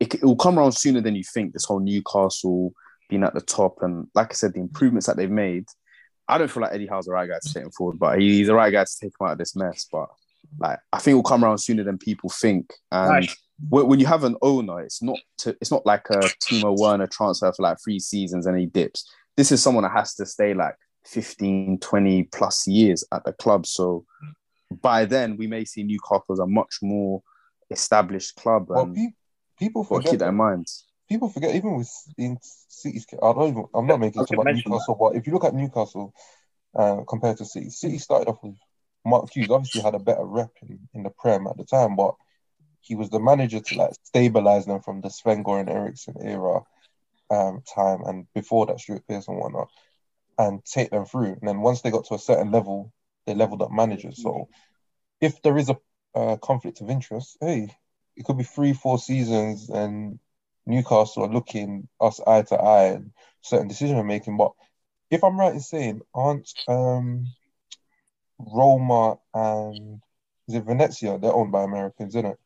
[SPEAKER 4] it, it will come around sooner than you think. This whole Newcastle being at the top and like I said, the improvements that they've made. I don't feel like Eddie Howe's the right guy to take him forward, but he's the right guy to take him out of this mess. But like I think it will come around sooner than people think. And
[SPEAKER 5] Right.
[SPEAKER 4] when, when you have an owner, it's not to, it's not like a Timo Werner transfer for like three seasons and he dips. This is someone that has to stay like 15, 20 plus years at the club. So by then we may see Newcastle as a much more established club
[SPEAKER 2] Well,
[SPEAKER 4] and
[SPEAKER 2] pe- people forget
[SPEAKER 4] keep that in mind.
[SPEAKER 2] People forget even with in City's. I don't even. I'm not making it about Newcastle, but if you look at Newcastle uh, compared to City, City started off with Mark Hughes. Obviously, had a better rep in, in the Prem at the time, but he was the manager to like stabilize them from the Sven Goran Eriksson era um, time, and before that, Stuart Pearson and whatnot, and take them through. And then once they got to a certain level, they leveled up managers. So if there is a uh, conflict of interest, hey, it could be three, four seasons, and Newcastle are looking us eye to eye and certain decision making. But if I'm right in saying, aren't um, Roma and is it Venezia? They're owned by Americans, isn't it?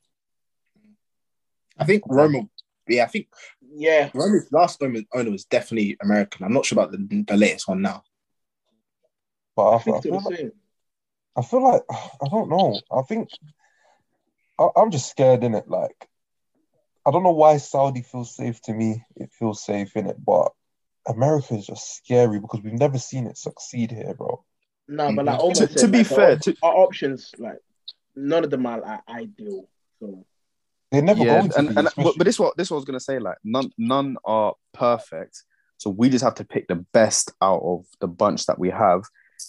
[SPEAKER 5] I think Roma. Yeah, I think
[SPEAKER 3] Yeah,
[SPEAKER 5] Roma's last owner, owner was definitely American. I'm not sure about the, the latest one now.
[SPEAKER 2] But I,
[SPEAKER 3] I
[SPEAKER 2] feel, I, feel like. I feel like I don't know. I think I, I'm just scared in it. Like I don't know why Saudi feels safe to me. It feels safe in it, but America is just scary because we've never seen it succeed here, bro.
[SPEAKER 3] No, but like almost
[SPEAKER 4] To-
[SPEAKER 3] said,
[SPEAKER 4] to be
[SPEAKER 3] like, the
[SPEAKER 4] fair,
[SPEAKER 3] op-
[SPEAKER 4] to-
[SPEAKER 3] our options like none of them are like, ideal. So
[SPEAKER 2] They're never
[SPEAKER 4] yeah,
[SPEAKER 2] going to
[SPEAKER 4] and,
[SPEAKER 2] be.
[SPEAKER 4] and but,
[SPEAKER 2] especially-
[SPEAKER 4] but this what this what I was gonna say. Like none none are perfect, so we just have to pick the best out of the bunch that we have.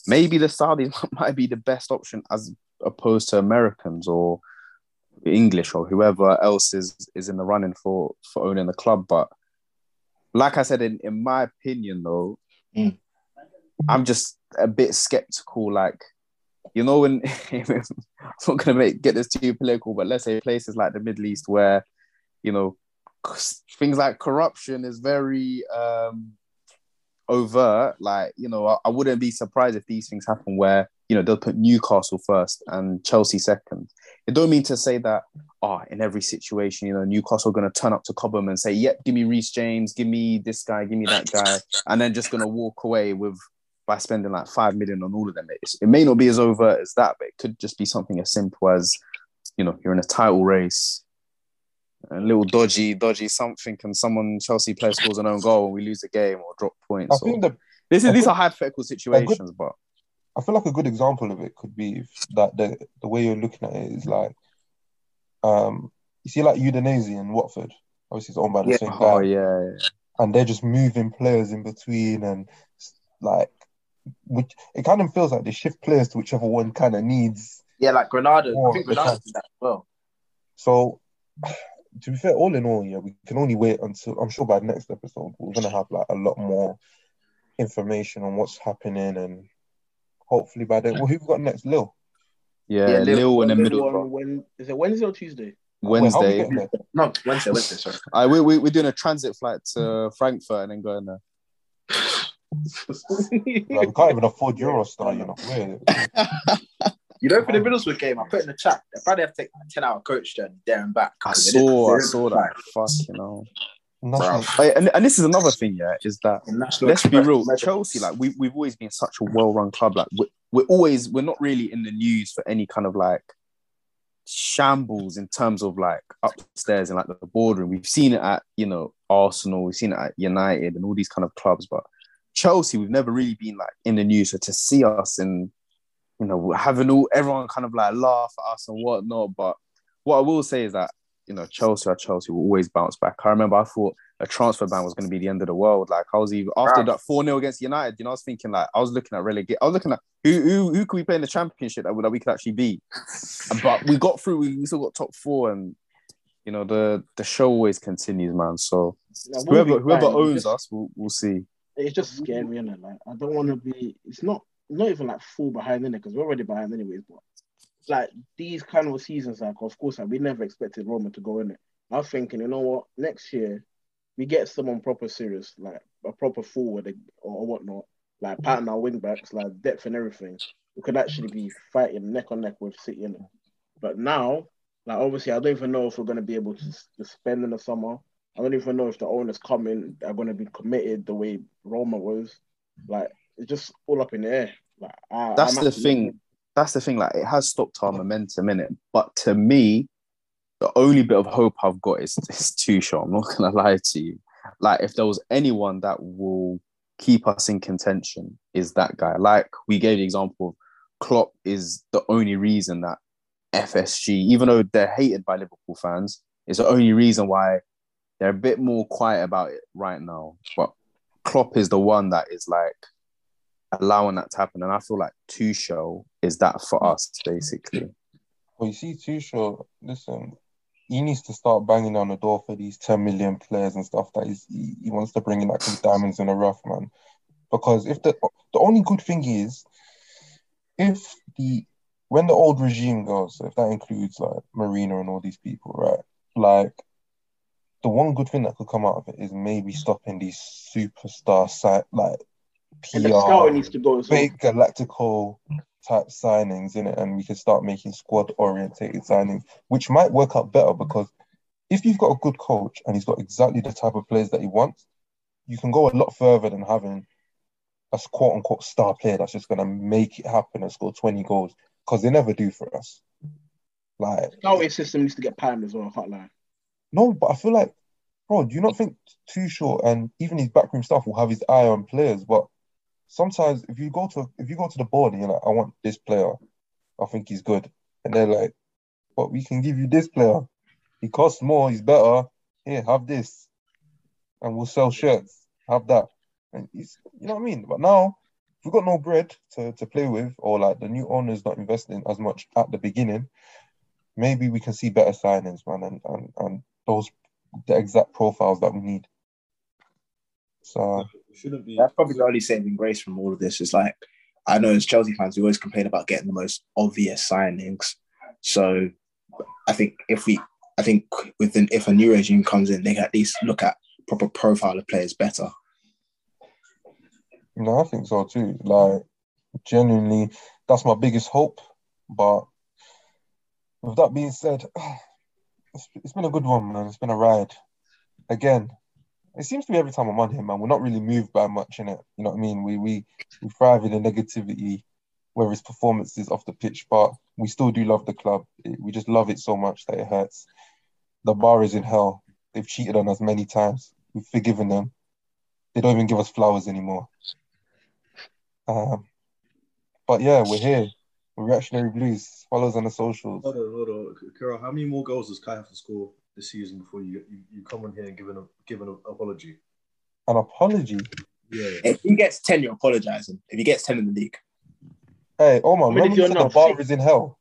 [SPEAKER 4] Maybe the Saudis might be the best option as opposed to Americans or English or whoever else is is in the running for for owning the club. But like I said, in in my opinion, though,
[SPEAKER 5] Mm.
[SPEAKER 4] I'm just a bit skeptical. Like you know, when I'm not gonna make get this too political, but let's say places like the Middle East where you know things like corruption is very um overt. Like you know, I, I wouldn't be surprised if these things happen where you know they'll put Newcastle first and Chelsea second. It don't mean to say that. Oh, in every situation, you know, Newcastle are going to turn up to Cobham and say, "Yep, give me Reece James, give me this guy, give me that guy," and then just going to walk away with by spending like five million on all of them. It's, it may not be as overt as that, but it could just be something as simple as, you know, you're in a title race, a little dodgy, dodgy something, and someone Chelsea player scores an own goal and we lose a game or drop
[SPEAKER 2] I
[SPEAKER 4] points. Or,
[SPEAKER 2] think the
[SPEAKER 4] this
[SPEAKER 2] I
[SPEAKER 4] is these
[SPEAKER 2] think-
[SPEAKER 4] are hypothetical situations, but
[SPEAKER 2] I feel like a good example of it could be that the the way you're looking at it is like, um, you see like Udinese in Watford. Obviously, it's owned by the
[SPEAKER 5] Yeah.
[SPEAKER 2] same guy,
[SPEAKER 4] oh yeah, yeah.
[SPEAKER 2] and they're just moving players in between, and like, which it kind of feels like they shift players to whichever one kind of needs.
[SPEAKER 5] Yeah, like Granada. I think Granada did that as well.
[SPEAKER 2] So, to be fair, all in all, yeah, we can only wait until I'm sure by the next episode we're gonna have like a lot more information on what's happening, and hopefully by then, well, who we got next, Lil?
[SPEAKER 4] yeah,
[SPEAKER 5] Yeah, Lil-
[SPEAKER 4] Lil in the middle,
[SPEAKER 3] one when is it Wednesday or Tuesday?
[SPEAKER 2] Wait, how we
[SPEAKER 4] Wednesday.
[SPEAKER 2] getting there?
[SPEAKER 5] No, Wednesday, Wednesday, sorry.
[SPEAKER 4] I we, we we're doing a transit flight to Frankfurt and then going there.
[SPEAKER 2] Like, we can't even afford Eurostar, you know. We're-
[SPEAKER 5] You know, for the Middlesbrough game, I put in the chat, they probably have to take a 10 hour coach journey there and back.
[SPEAKER 4] I
[SPEAKER 5] 'cause
[SPEAKER 4] saw, I saw that. Fuck, you know.
[SPEAKER 2] National,
[SPEAKER 4] Hey, and, and this is another thing, yeah, is that
[SPEAKER 5] In National
[SPEAKER 4] let's be real,
[SPEAKER 5] medals.
[SPEAKER 4] Chelsea, like we we've always been such a well-run club. Like we're, we're always we're not really in the news for any kind of like shambles in terms of like upstairs and like the boardroom. We've seen it at you know Arsenal, we've seen it at United and all these kind of clubs, but Chelsea, we've never really been like in the news. So to see us and you know having all everyone kind of like laugh at us and whatnot, but what I will say is that you know Chelsea are Chelsea will always bounce back. I remember I thought a transfer ban was going to be the end of the world. Like I was even after
[SPEAKER 5] Wow.
[SPEAKER 4] that four 0 against United. You know, I was thinking like I was looking at relegate. I was looking at who who who could we play in the championship that, we- that we could actually be. But we got through. We, we still got top four, and you know the the show always continues, man. So
[SPEAKER 3] Like, we'll
[SPEAKER 4] whoever whoever. Owns
[SPEAKER 3] just-
[SPEAKER 4] us, we'll, we'll see.
[SPEAKER 3] it's just scary, is Like I don't want to be. It's not not even like full behind in it because we're already behind anyways. But like these kind of seasons, like of course, like, we never expected Roma to go in it. I was thinking, you know what, next year we get someone proper serious, like a proper forward or, whatnot, like patting our wing backs, like depth and everything. We could actually be fighting neck on neck with City in it. But now, like obviously, I don't even know if we're gonna be able to, to spend in the summer. I don't even know if the owners coming are going to be committed the way Roma was. Like it's just all up in the air. Like I,
[SPEAKER 4] That's
[SPEAKER 3] I'm
[SPEAKER 4] the
[SPEAKER 3] actually-
[SPEAKER 4] thing. That's the thing. Like it has stopped our momentum in it. But to me, the only bit of hope I've got is is Tuchel. I'm not gonna lie to you. Like if there was anyone that will keep us in contention, is that guy. Like we gave the example of Klopp is the only reason that FSG, even though they're hated by Liverpool fans, is the only reason why they're a bit more quiet about it right now. But Klopp is the one that is like allowing that to happen. And I feel like Tuchel is that for us, basically.
[SPEAKER 2] Well, you see, Tuchel, listen, he needs to start banging on the door for these 10 million players and stuff that he's, he, he wants to bring in like diamonds in a rough, man. Because if the the only good thing is, if the when the old regime goes, if that includes like Marina and all these people, right? Like the one good thing that could come out of it is maybe stopping these superstar site like
[SPEAKER 3] And the scouting
[SPEAKER 2] PR
[SPEAKER 3] needs to go as well.
[SPEAKER 2] fake galactical type signings in it, and we can start making squad orientated signings, which might work out better because if you've got a good coach and he's got exactly the type of players that he wants, you can go a lot further than having a quote unquote star player that's just gonna make it happen and score 20 goals because they never do for us. Like
[SPEAKER 3] Scouting system needs to get primed as well. I can't lie.
[SPEAKER 2] no, but I feel like, bro, do you not think Tuchel and even his backroom staff will have his eye on players? But sometimes if you go to if you go to the board you're like, I want this player, I think he's good, and they're like, but we can give you this player. He costs more. He's better. Here, have this, and we'll sell shirts. Have that, and he's, you know what I mean. But now we've got no bread to, to play with, or like the new owner's not investing as much at the beginning, maybe we can see better signings, man, and, and, and those the exact profiles that we need. So
[SPEAKER 6] It shouldn't be.
[SPEAKER 5] That's probably the only saving grace from all of this. Is like, I know as Chelsea fans, we always complain about getting the most obvious signings. So I think if we, I think within if a new regime comes in, they can at least look at proper profile of players better.
[SPEAKER 2] no, I think so too. Like genuinely, that's my biggest hope. But with that being said, it's, it's been a good one, man. It's been a ride. Again, it seems to be every time I'm on here, man. We're not really moved by much in it. You know what I mean? We we we thrive in the negativity, whether it's performances off the pitch, but we still do love the club. We just love it so much that it hurts. The bar is in hell. They've cheated on us many times. We've forgiven them. They don't even give us flowers anymore. Um, but yeah, we're here. Reactionary Blues. Follow us on the socials.
[SPEAKER 6] Hold on, hold on. Carol, how many more goals does Kai have to score this season before you you, you come on here and give an give an apology?
[SPEAKER 2] An apology.
[SPEAKER 6] Yeah.
[SPEAKER 5] If he gets ten, you're apologising. If he gets ten in the league,
[SPEAKER 2] Hey, Omar,
[SPEAKER 3] I mean,
[SPEAKER 2] remember
[SPEAKER 3] if
[SPEAKER 2] you
[SPEAKER 3] you're
[SPEAKER 2] the
[SPEAKER 3] not
[SPEAKER 2] bar is in hell.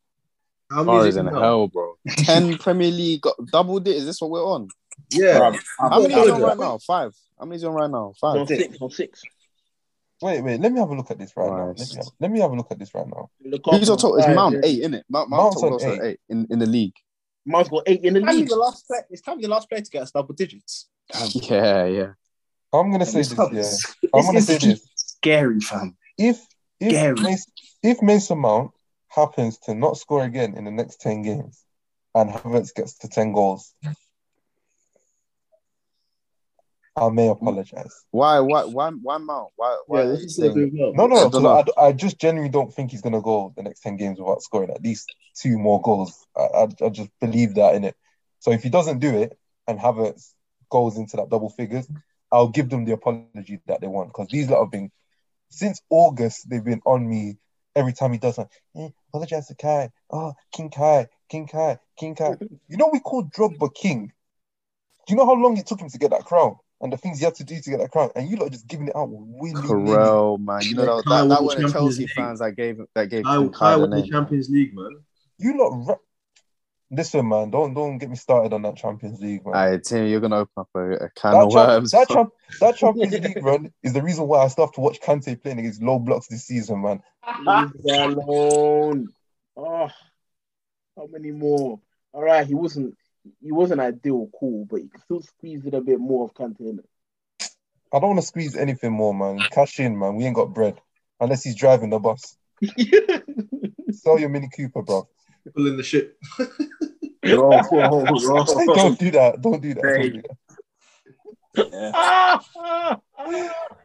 [SPEAKER 6] How
[SPEAKER 4] Bar
[SPEAKER 6] many
[SPEAKER 4] is in
[SPEAKER 6] now?
[SPEAKER 4] hell, bro. Ten Premier League got doubled it. Is this what we're on?
[SPEAKER 6] Yeah.
[SPEAKER 5] Bruv,
[SPEAKER 4] How many is on right now? Five. How many is he on right now?
[SPEAKER 3] He's on
[SPEAKER 4] Five.
[SPEAKER 3] six. On six.
[SPEAKER 2] Wait, wait, let me have a look at this right now. Let me, have, let me have a look at this right now.
[SPEAKER 4] Who's on top? It's Mount
[SPEAKER 3] yeah.
[SPEAKER 4] eight, isn't it? Mount,
[SPEAKER 2] Mount's
[SPEAKER 4] Mount
[SPEAKER 2] on
[SPEAKER 4] top goes
[SPEAKER 2] eight.
[SPEAKER 4] eight in, in the league.
[SPEAKER 3] Mount's got eight in the
[SPEAKER 5] Can't
[SPEAKER 3] league.
[SPEAKER 5] the last play. It's can't be the last player to get us double digits.
[SPEAKER 4] Yeah, yeah.
[SPEAKER 2] I'm gonna say
[SPEAKER 5] This
[SPEAKER 2] this,
[SPEAKER 5] club
[SPEAKER 2] yeah. I'm
[SPEAKER 5] this
[SPEAKER 2] gonna say this.
[SPEAKER 5] Scary, fam.
[SPEAKER 2] If if
[SPEAKER 5] Scary.
[SPEAKER 2] Mason, if Mason Mount happens to not score again in the next 10 games and Havertz gets to 10 goals, I may apologize.
[SPEAKER 4] Why? Why? Why? Why Mount? Why? Why?
[SPEAKER 6] Yeah,
[SPEAKER 4] are
[SPEAKER 6] this
[SPEAKER 4] you
[SPEAKER 6] is
[SPEAKER 4] saying-
[SPEAKER 6] saying, well.
[SPEAKER 2] No, no,
[SPEAKER 4] I
[SPEAKER 2] no.
[SPEAKER 4] don't
[SPEAKER 2] 'cause
[SPEAKER 4] know.
[SPEAKER 2] I, I just genuinely don't think he's going to go the next 10 games without scoring at least two more goals. I, I, I just believe that in it. So if he doesn't do it and have Havertz goes into that double figures, I'll give them the apology that they want because these lot have been, since August, they've been on me every time he does something. Eh, apologize to Kai. Oh, King Kai, King Kai, King Kai. You know, we call Drogba King. Do you know how long it took him to get that crown? And the things he had to do to get that crown, and you lot are just giving it out willy nilly.
[SPEAKER 4] Carell, man. You know that,
[SPEAKER 6] Kai
[SPEAKER 4] that,
[SPEAKER 6] won
[SPEAKER 4] that
[SPEAKER 6] the
[SPEAKER 4] were the Chelsea
[SPEAKER 6] League.
[SPEAKER 4] fans that gave that gave
[SPEAKER 6] I,
[SPEAKER 4] King
[SPEAKER 6] I
[SPEAKER 4] Kai the
[SPEAKER 6] won the
[SPEAKER 4] name.
[SPEAKER 6] Champions League, man.
[SPEAKER 2] You lot, ra- listen, man. Don't don't get me started on that Champions League, man.
[SPEAKER 4] Aye, Tim, you're gonna open up a, a can
[SPEAKER 2] that,
[SPEAKER 4] of
[SPEAKER 2] champ-
[SPEAKER 4] worms.
[SPEAKER 2] that, champ- that Champions League run is the reason why I still have to watch Kante playing against low blocks this season, man.
[SPEAKER 3] Leave alone. Oh, how many more? All right, he wasn't. He wasn't ideal, cool, but you can still squeeze it a bit more of Kante in it.
[SPEAKER 2] I don't want to squeeze anything more, man. Cash in, man. We ain't got bread unless he's driving the bus. Sell your Mini Cooper, bro.
[SPEAKER 6] People in the ship.
[SPEAKER 5] Whoa, whoa, whoa.
[SPEAKER 2] don't do that. Don't do that. Don't do that.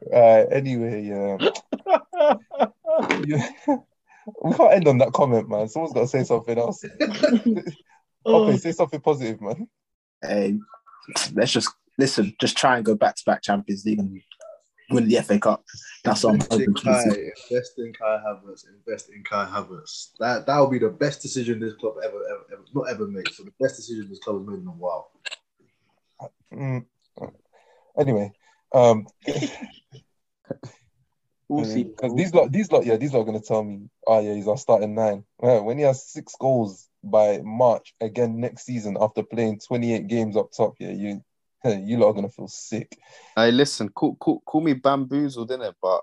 [SPEAKER 5] Yeah.
[SPEAKER 2] Uh, anyway, yeah. yeah. we can't end on that comment, man. Someone's got to say something else. Okay, say something positive, man.
[SPEAKER 5] Hey, let's just listen. Just try and go back to back Champions League and win the FA Cup. That's all I'm
[SPEAKER 6] Invest in
[SPEAKER 5] hoping
[SPEAKER 6] Kai, invest in Kai Havertz, invest in Kai Havertz. That that will be the best decision this club ever, ever, ever not ever made. So the best decision this club has made in a while.
[SPEAKER 2] Mm. Anyway, um,
[SPEAKER 3] We'll see.
[SPEAKER 2] because these lot, these lot, yeah, these lot are gonna tell me, oh yeah, he's our starting nine. Well, when he has six goals by March again next season after playing 28 games up top, yeah, you, you lot are gonna feel sick.
[SPEAKER 4] Hey, listen, call, call, call me bamboozled, in it, But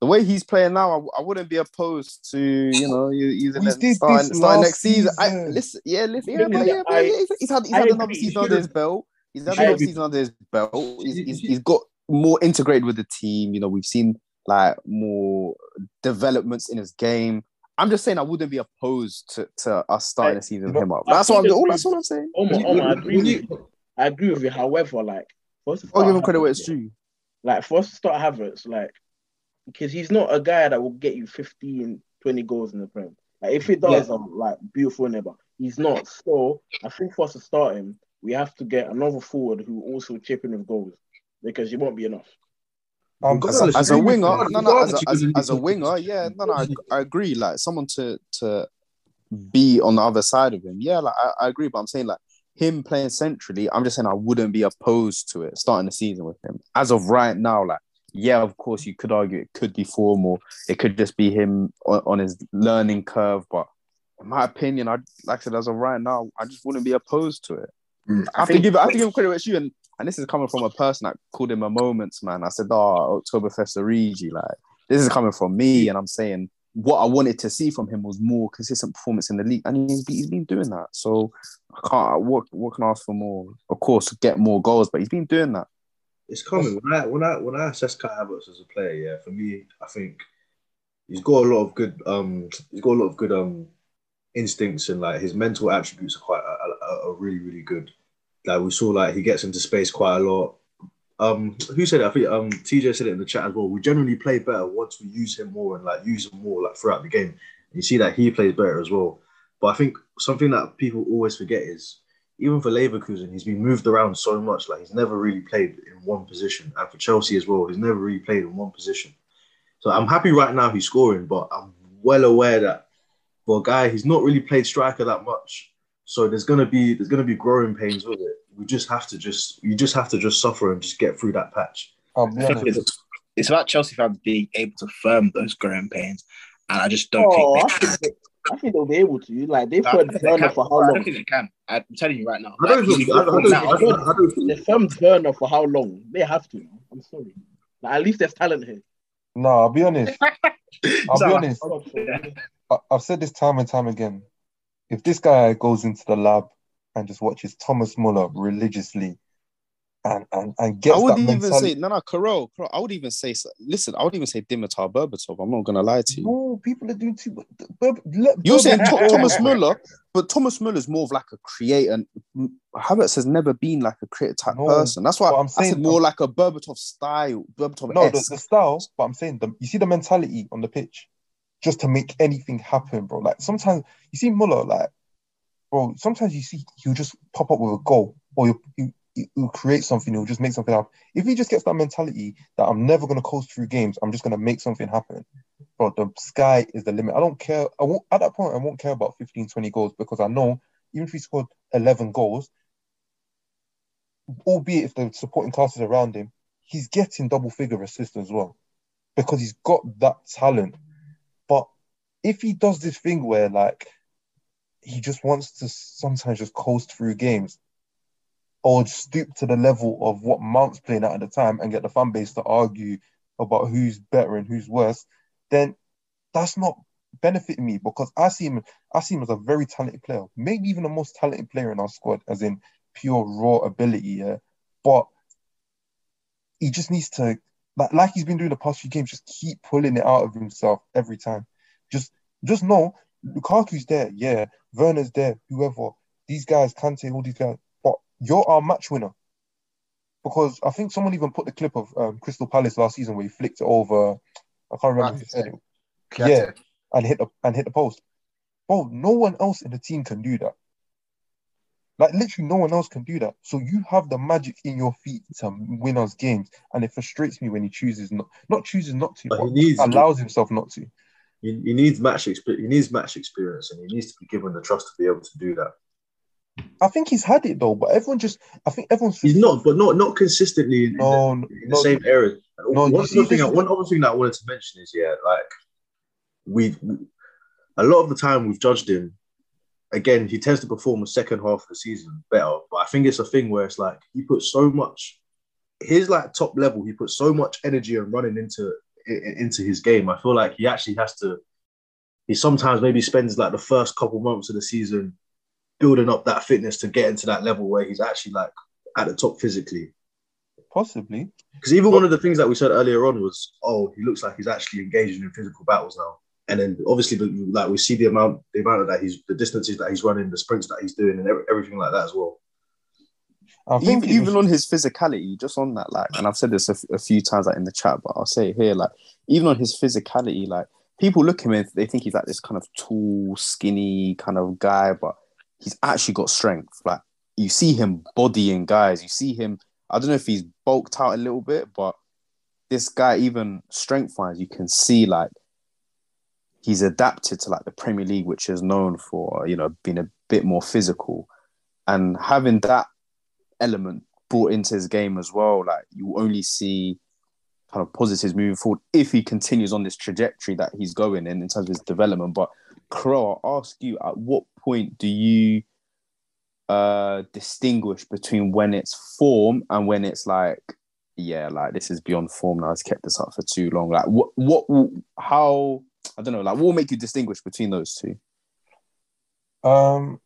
[SPEAKER 4] the way he's playing now, I, I wouldn't be opposed to you know you- using
[SPEAKER 2] We
[SPEAKER 4] starting,
[SPEAKER 2] this
[SPEAKER 4] starting next season. I, listen, yeah, listen, yeah,
[SPEAKER 3] Really,
[SPEAKER 4] but yeah, but
[SPEAKER 3] I-
[SPEAKER 4] yeah, he's, he's had he's
[SPEAKER 3] I
[SPEAKER 4] had another
[SPEAKER 3] agree.
[SPEAKER 4] season under his belt. He's had
[SPEAKER 3] I
[SPEAKER 4] another season under his belt. He's, he's, he's got more integrated with the team. You know, we've seen like more developments in his game. I'm just saying I wouldn't be opposed to, to us starting the season with him up. That's what I'm all. That's what I'm saying.
[SPEAKER 3] Omar,
[SPEAKER 6] you-
[SPEAKER 3] Omar, I agree.
[SPEAKER 6] you-
[SPEAKER 3] with you. I agree with you. However, like for us
[SPEAKER 4] I'll
[SPEAKER 3] oh,
[SPEAKER 4] give him credit where it's due.
[SPEAKER 3] like for us to start Havertz, like because he's not a guy that will get you 15, 20 goals in the Prem. Like if he does, I'm like beautiful neighbor. He's not. So I think for us to start him, we have to get another forward who also chip in with goals because it won't be enough.
[SPEAKER 2] Um,
[SPEAKER 4] as,
[SPEAKER 6] Regardless,
[SPEAKER 4] as a winger, no, no, as a, as, as a winger, yeah, no, no, I, I agree. Like someone to to be on the other side of him, yeah, like I, I agree. But I'm saying like him playing centrally, I'm just saying I wouldn't be opposed to it starting the season with him. As of right now, like yeah, of course you could argue it could be form or it could just be him on, on his learning curve. But in my opinion, I like I said, as of right now, I just wouldn't be opposed to it.
[SPEAKER 5] Mm,
[SPEAKER 4] I have to give I have to give credit where it's due, and and this is coming from a person that called him a moments man. I said, "Oh, Oktoberfest Origi." Like this is coming from me, and I'm saying what I wanted to see from him was more consistent performance in the league, and he's, he's been doing that. So I can't. What what can I ask for more? Of course, get more goals, but he's been doing that.
[SPEAKER 6] It's coming. When I when I when I assess Kai Havertz as a player, yeah, for me, I think he's got a lot of good um he's got a lot of good um instincts and like his mental attributes are quite are, are, really really good. Like we saw, like he gets into space quite a lot. Um, who said it? I think um TJ said it in the chat as well. We generally play better once we use him more and like use him more like throughout the game. And you see that he plays better as well. But I think something that people always forget is even for Leverkusen, he's been moved around so much. Like he's never really played in one position, and for Chelsea as well, he's never really played in one position. So I'm happy right now he's scoring, but I'm well aware that for a guy he's not really played striker that much. So there's gonna be there's gonna be growing pains with it. We just have to just you just have to just suffer and just get through that patch.
[SPEAKER 2] I'll be
[SPEAKER 5] I think
[SPEAKER 2] honest.
[SPEAKER 5] it's, it's about Chelsea fans being able to firm those growing pains, and I just don't
[SPEAKER 3] Oh, I
[SPEAKER 5] think they
[SPEAKER 3] think,
[SPEAKER 5] can.
[SPEAKER 3] they, I think they'll be able to. Like they've
[SPEAKER 5] I
[SPEAKER 3] put
[SPEAKER 5] don't think they
[SPEAKER 3] Werner for how long?
[SPEAKER 5] I don't
[SPEAKER 3] long?
[SPEAKER 5] think they can. I'm telling you right now.
[SPEAKER 6] I don't
[SPEAKER 5] Like,
[SPEAKER 6] think
[SPEAKER 5] he's
[SPEAKER 6] I don't, I don't. I don't, I don't think
[SPEAKER 3] They firmed Werner for how long? They have to. I'm sorry. Like, at least there's talent here.
[SPEAKER 2] No, I'll be honest. I'll be honest. I've said this time and time again. If this guy goes into the lab and just watches Thomas Muller religiously and, and, and gets
[SPEAKER 4] I would even
[SPEAKER 2] mentality.
[SPEAKER 4] say no, no, Carol, Carol. I would even say, listen, I would even say Dimitar Berbatov. I'm not gonna lie to you.
[SPEAKER 2] No, people are doing too. Let
[SPEAKER 4] You're saying Thomas Muller, but Thomas Muller's more of like a creator. Havertz has never been like a creator type
[SPEAKER 2] No,
[SPEAKER 4] person. That's why
[SPEAKER 2] I'm
[SPEAKER 4] I said
[SPEAKER 2] saying-
[SPEAKER 4] more like a Berbatov style, Berbatov
[SPEAKER 2] No, the, the style, but I'm saying the you see the mentality on the pitch, just to make anything happen, bro. Like sometimes you see Muller, like, bro. Sometimes you see he'll just pop up with a goal, or he'll, he'll, create something. He'll just make something happen. If he just gets that mentality that I'm never gonna coast through games, I'm just gonna make something happen, bro. The sky is the limit. I don't care. I won't at that point. I won't care about 15, 20 goals because I know even if he scored 11 goals, albeit if the supporting cast is around him, he's getting double figure assists as well because he's got that talent. But if he does this thing where like he just wants to sometimes just coast through games or stoop to the level of what Mount's playing at at the time and get the fan base to argue about who's better and who's worse, then that's not benefiting me because I see him I see him as a very talented player, maybe even the most talented player in our squad, as in pure raw ability, yeah. But he just needs to like, like he's been doing the past few games, just keep pulling it out of himself every time. Just just know Lukaku's there, yeah, Werner's there, whoever, these guys, Kante, all these guys, but you're our match winner. Because I think someone even put the clip of um, Crystal Palace last season where he flicked it over, I can't remember who said it, yeah, and hit the and hit the post. Bro, no one else in the team can do that. Like literally, no one else can do that. So you have the magic in your feet to win us games, and it frustrates me when he chooses not not chooses not to,
[SPEAKER 6] But
[SPEAKER 2] but
[SPEAKER 6] he needs
[SPEAKER 2] allows himself not to.
[SPEAKER 6] he, he needs match experience. He needs match experience, and he needs to be given the trust to be able to do that.
[SPEAKER 2] I think he's had it though, but everyone just I think everyone's
[SPEAKER 6] He's not, but not not consistently in, in the, in the
[SPEAKER 2] no,
[SPEAKER 6] same area.
[SPEAKER 2] no,
[SPEAKER 6] one, other thing, one other thing that I wanted to mention is yeah, like we a lot of the time we've judged him. Again, he tends to perform the second half of the season better, but I think it's a thing where it's like he puts so much his like top level. He puts so much energy and running into into his game. I feel like he actually has to. He sometimes maybe spends like the first couple months of the season building up that fitness to get into that level where he's actually like at the top physically.
[SPEAKER 2] Possibly.
[SPEAKER 6] Because even one of the things that we said earlier on was, oh, he looks like he's actually engaging in physical battles now. And then obviously, the- like we see the amount, the amount of that he's, the distances that he's running, the sprints that he's doing, and everything like that as well.
[SPEAKER 2] I think
[SPEAKER 4] even, even on his physicality, just on that, like, and I've said this a, f- a few times like in the chat, but I'll say it here, like, even on his physicality, like, people look at him and they think he's like this kind of tall, skinny kind of guy, but he's actually got strength. Like, you see him bodying guys, you see him. I don't know if he's bulked out a little bit, but this guy, even strength wise, you can see like he's adapted to like the Premier League, which is known for you know being a bit more physical, and having that element brought into his game as well. Like you only see kind of positives moving forward if he continues on this trajectory that he's going in in terms of his development. But Crow, I'll ask you, at what point do you uh distinguish between when it's form and when it's like, yeah, like this is beyond form now. It's kept this up for too long. Like what what how I don't know, like what will make you distinguish between those two?
[SPEAKER 2] Um,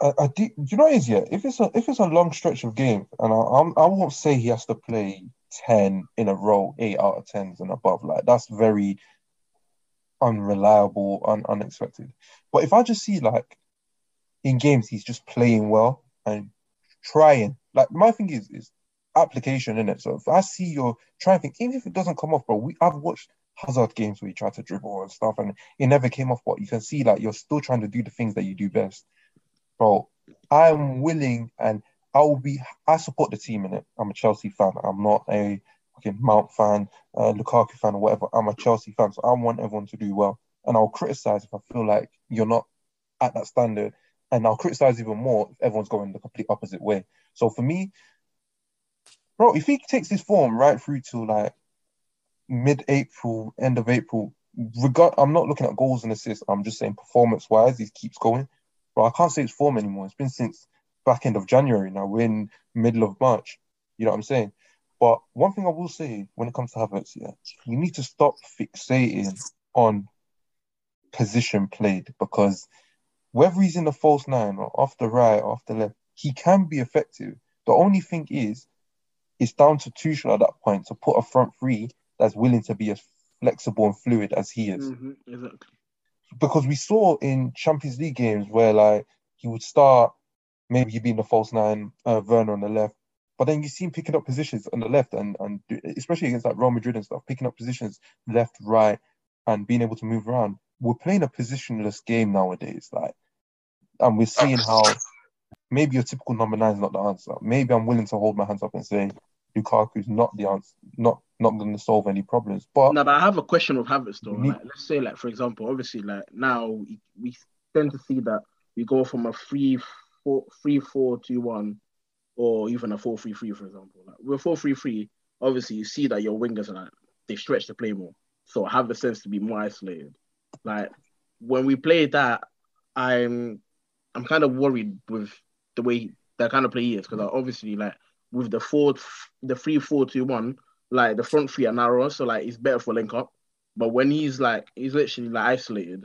[SPEAKER 2] I, I do, do you know what is yeah? If it's a if it's a long stretch of game, and I I'm, I won't say he has to play ten in a row, eight out of tens and above. Like that's very unreliable, un, unexpected. But if I just see like in games he's just playing well and trying, like my thing is is application in it. So if I see you're trying to think, even if it doesn't come off, bro, we I've watched Hazard games where you try to dribble and stuff, and it never came off. But you can see like you're still trying to do the things that you do best, bro. I'm willing and I will be. I support the team in it. I'm a Chelsea fan. I'm not a fucking Mount fan, uh, Lukaku fan, or whatever. I'm a Chelsea fan, so I want everyone to do well. And I'll criticize if I feel like you're not at that standard, and I'll criticize even more if everyone's going the complete opposite way. So for me, bro, if he takes his form right through to like mid-April, end of April, regard, I'm not looking at goals and assists. I'm just saying performance-wise, he keeps going. Bro, I can't say it's form anymore. It's been since back end of January now. We're in middle of March. You know what I'm saying? But one thing I will say when it comes to Havertz, yeah, you need to stop fixating on position played because whether he's in the false nine or off the right or off the left, he can be effective. The only thing is, it's down to Tuchel at that point to put a front three that's willing to be as flexible and fluid as he is
[SPEAKER 3] Mhm, exactly.
[SPEAKER 2] because we saw in Champions League games where like he would start, maybe he'd be in the false nine, uh, Werner on the left, but then you see him picking up positions on the left and and especially against like Real Madrid and stuff, picking up positions left, right, and being able to move around. We're playing a positionless game nowadays, like, and we're seeing how maybe your typical number nine is not the answer. Maybe I'm willing to hold my hands up and say Lukaku's not the answer, not not going to solve any problems. But
[SPEAKER 3] No, but I have a question with Havertz though.
[SPEAKER 2] Need-
[SPEAKER 3] Like, let's say, like for example, obviously, like now we, we tend to see that we go from a three four three four two one, or even a four three three, for example. Like with four three three, obviously you see that your wingers are like they stretch the play more, so Havertz tends to be more isolated. Like when we play that, I'm I'm kind of worried with the way that kind of play he is because obviously like with the four the three four two one like the front three are narrower, so like it's better for link up. But when he's like he's literally like isolated,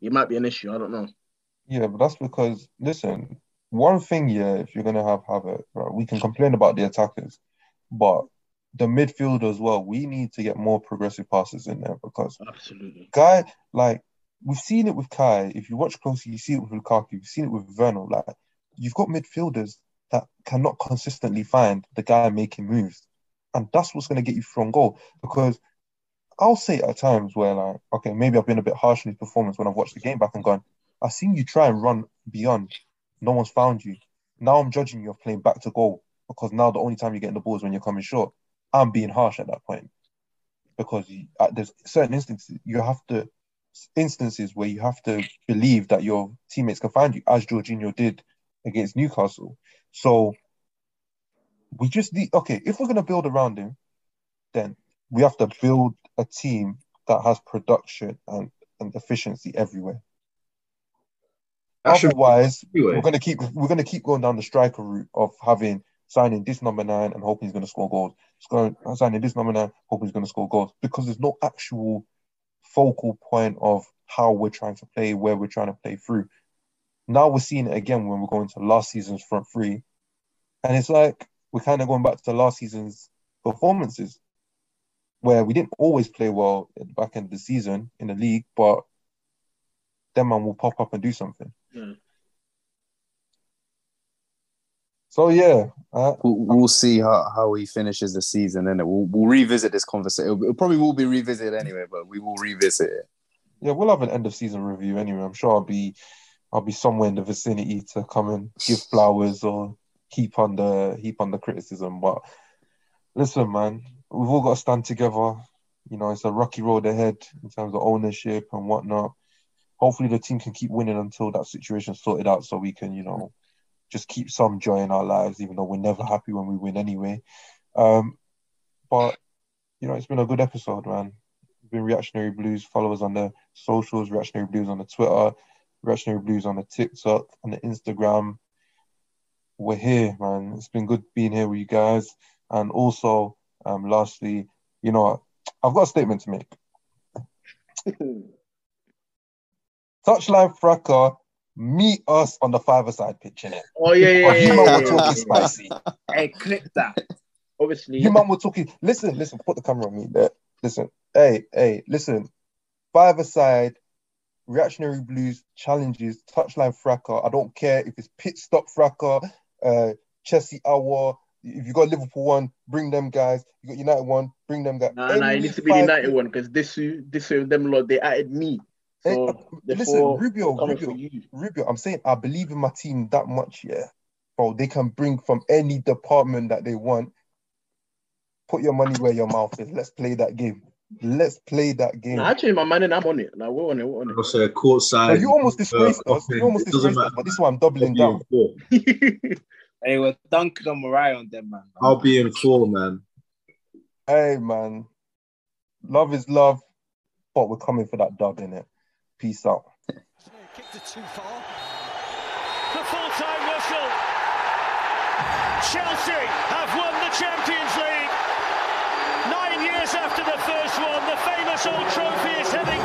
[SPEAKER 3] it might be an issue. I don't know.
[SPEAKER 2] Yeah, but that's because listen, one thing, yeah, if you're gonna have Havertz, right, we can complain about the attackers, but the midfield as well, we need to get more progressive passes in there because
[SPEAKER 3] Absolutely.
[SPEAKER 2] guy like we've seen it with Kai. If you watch closely, you see it with Lukaku, you've seen it with Werner. Like you've got midfielders that cannot consistently find the guy making moves. And that's what's gonna get you from goal. Because I'll say at times where like, okay, maybe I've been a bit harsh in his performance when I've watched the game back and gone, I've seen you try and run beyond. No one's found you. Now I'm judging you of playing back to goal because now the only time you're getting the ball is when you're coming short. I'm being harsh at that point because you, at there's certain instances you have to instances where you have to believe that your teammates can find you, as Jorginho did against Newcastle. So we just need okay. If we're gonna build around him, then we have to build a team that has production and, and efficiency everywhere. Otherwise,
[SPEAKER 6] Anyway,
[SPEAKER 2] we're gonna keep we're gonna keep going down the striker route of having signing this number nine and hoping he's going to score goals. Scoring, signing this number nine, hoping he's going to score goals because there's no actual focal point of how we're trying to play, where we're trying to play through. Now we're seeing it again when we're going to last season's front three, and it's like we're kind of going back to last season's performances, where we didn't always play well at the back end of the season in the league, but then man will pop up and do something.
[SPEAKER 3] Mm.
[SPEAKER 2] So yeah, uh,
[SPEAKER 4] We'll, we'll see how, how he finishes the season, and we'll, we'll revisit this conversation. It'll, it probably will be revisited anyway, but we will revisit it.
[SPEAKER 2] yeah, we'll have an end of season review anyway. I'm sure I'll be I'll be somewhere in the vicinity to come and give flowers or heap on the heap on the criticism. But listen, man, we've all got to stand together. You know, it's a rocky road ahead in terms of ownership and whatnot. Hopefully, the team can keep winning until that situation's sorted out, so we can, you know, just keep some joy in our lives, even though we're never happy when we win anyway. Um, but you know, it's been a good episode, man. Been Reactionary Blues. Follow us on the socials, Reactionary Blues on the Twitter, Reactionary Blues on the TikTok, on the Instagram. We're here, man. It's been good being here with you guys. And also, um, lastly, you know, I've got a statement to make. Touchline Fracas, meet us on the five-a-side pitch, innit?
[SPEAKER 3] Oh yeah, yeah, yeah.
[SPEAKER 2] you
[SPEAKER 3] yeah, yeah,
[SPEAKER 2] talking
[SPEAKER 3] yeah.
[SPEAKER 2] spicy.
[SPEAKER 5] Hey, click that.
[SPEAKER 3] Obviously,
[SPEAKER 2] You man were talking. Listen, listen. Put the camera on me. There. Listen. Hey, hey. Listen. Five aside. Reactionary Blues challenges touchline fracas. I don't care if it's pit stop fracker, uh, Chelsea hour. If you got Liverpool one, bring them guys. You got United one, bring them guys.
[SPEAKER 3] Nah, nah, it needs to be United one because this this them lot they added me. So
[SPEAKER 2] uh, listen, Rubio, Rubio. Rubio. I'm saying I believe in my team that much. Yeah, bro. They can bring from any department that they want. Put your money where your mouth is. Let's play that game. Let's play that game.
[SPEAKER 3] Nah, actually, my mind and I'm on it. Now we're on it. We're on
[SPEAKER 6] I'll say
[SPEAKER 2] Now,
[SPEAKER 6] courtside.
[SPEAKER 2] you almost disgraced
[SPEAKER 6] uh,
[SPEAKER 2] us. You almost disgraced us, but this one I'm doubling
[SPEAKER 6] I'll
[SPEAKER 2] down.
[SPEAKER 6] be in four.
[SPEAKER 3] it.
[SPEAKER 5] Hey, we're dunking on Mariah on them, man.
[SPEAKER 6] I'll be in four, man.
[SPEAKER 2] Hey, man. Love is love, but we're coming for that dub in it. Peace out.
[SPEAKER 1] Kicked it too far. The full-time whistle. Chelsea have won the Champions League. National Trophy is heading.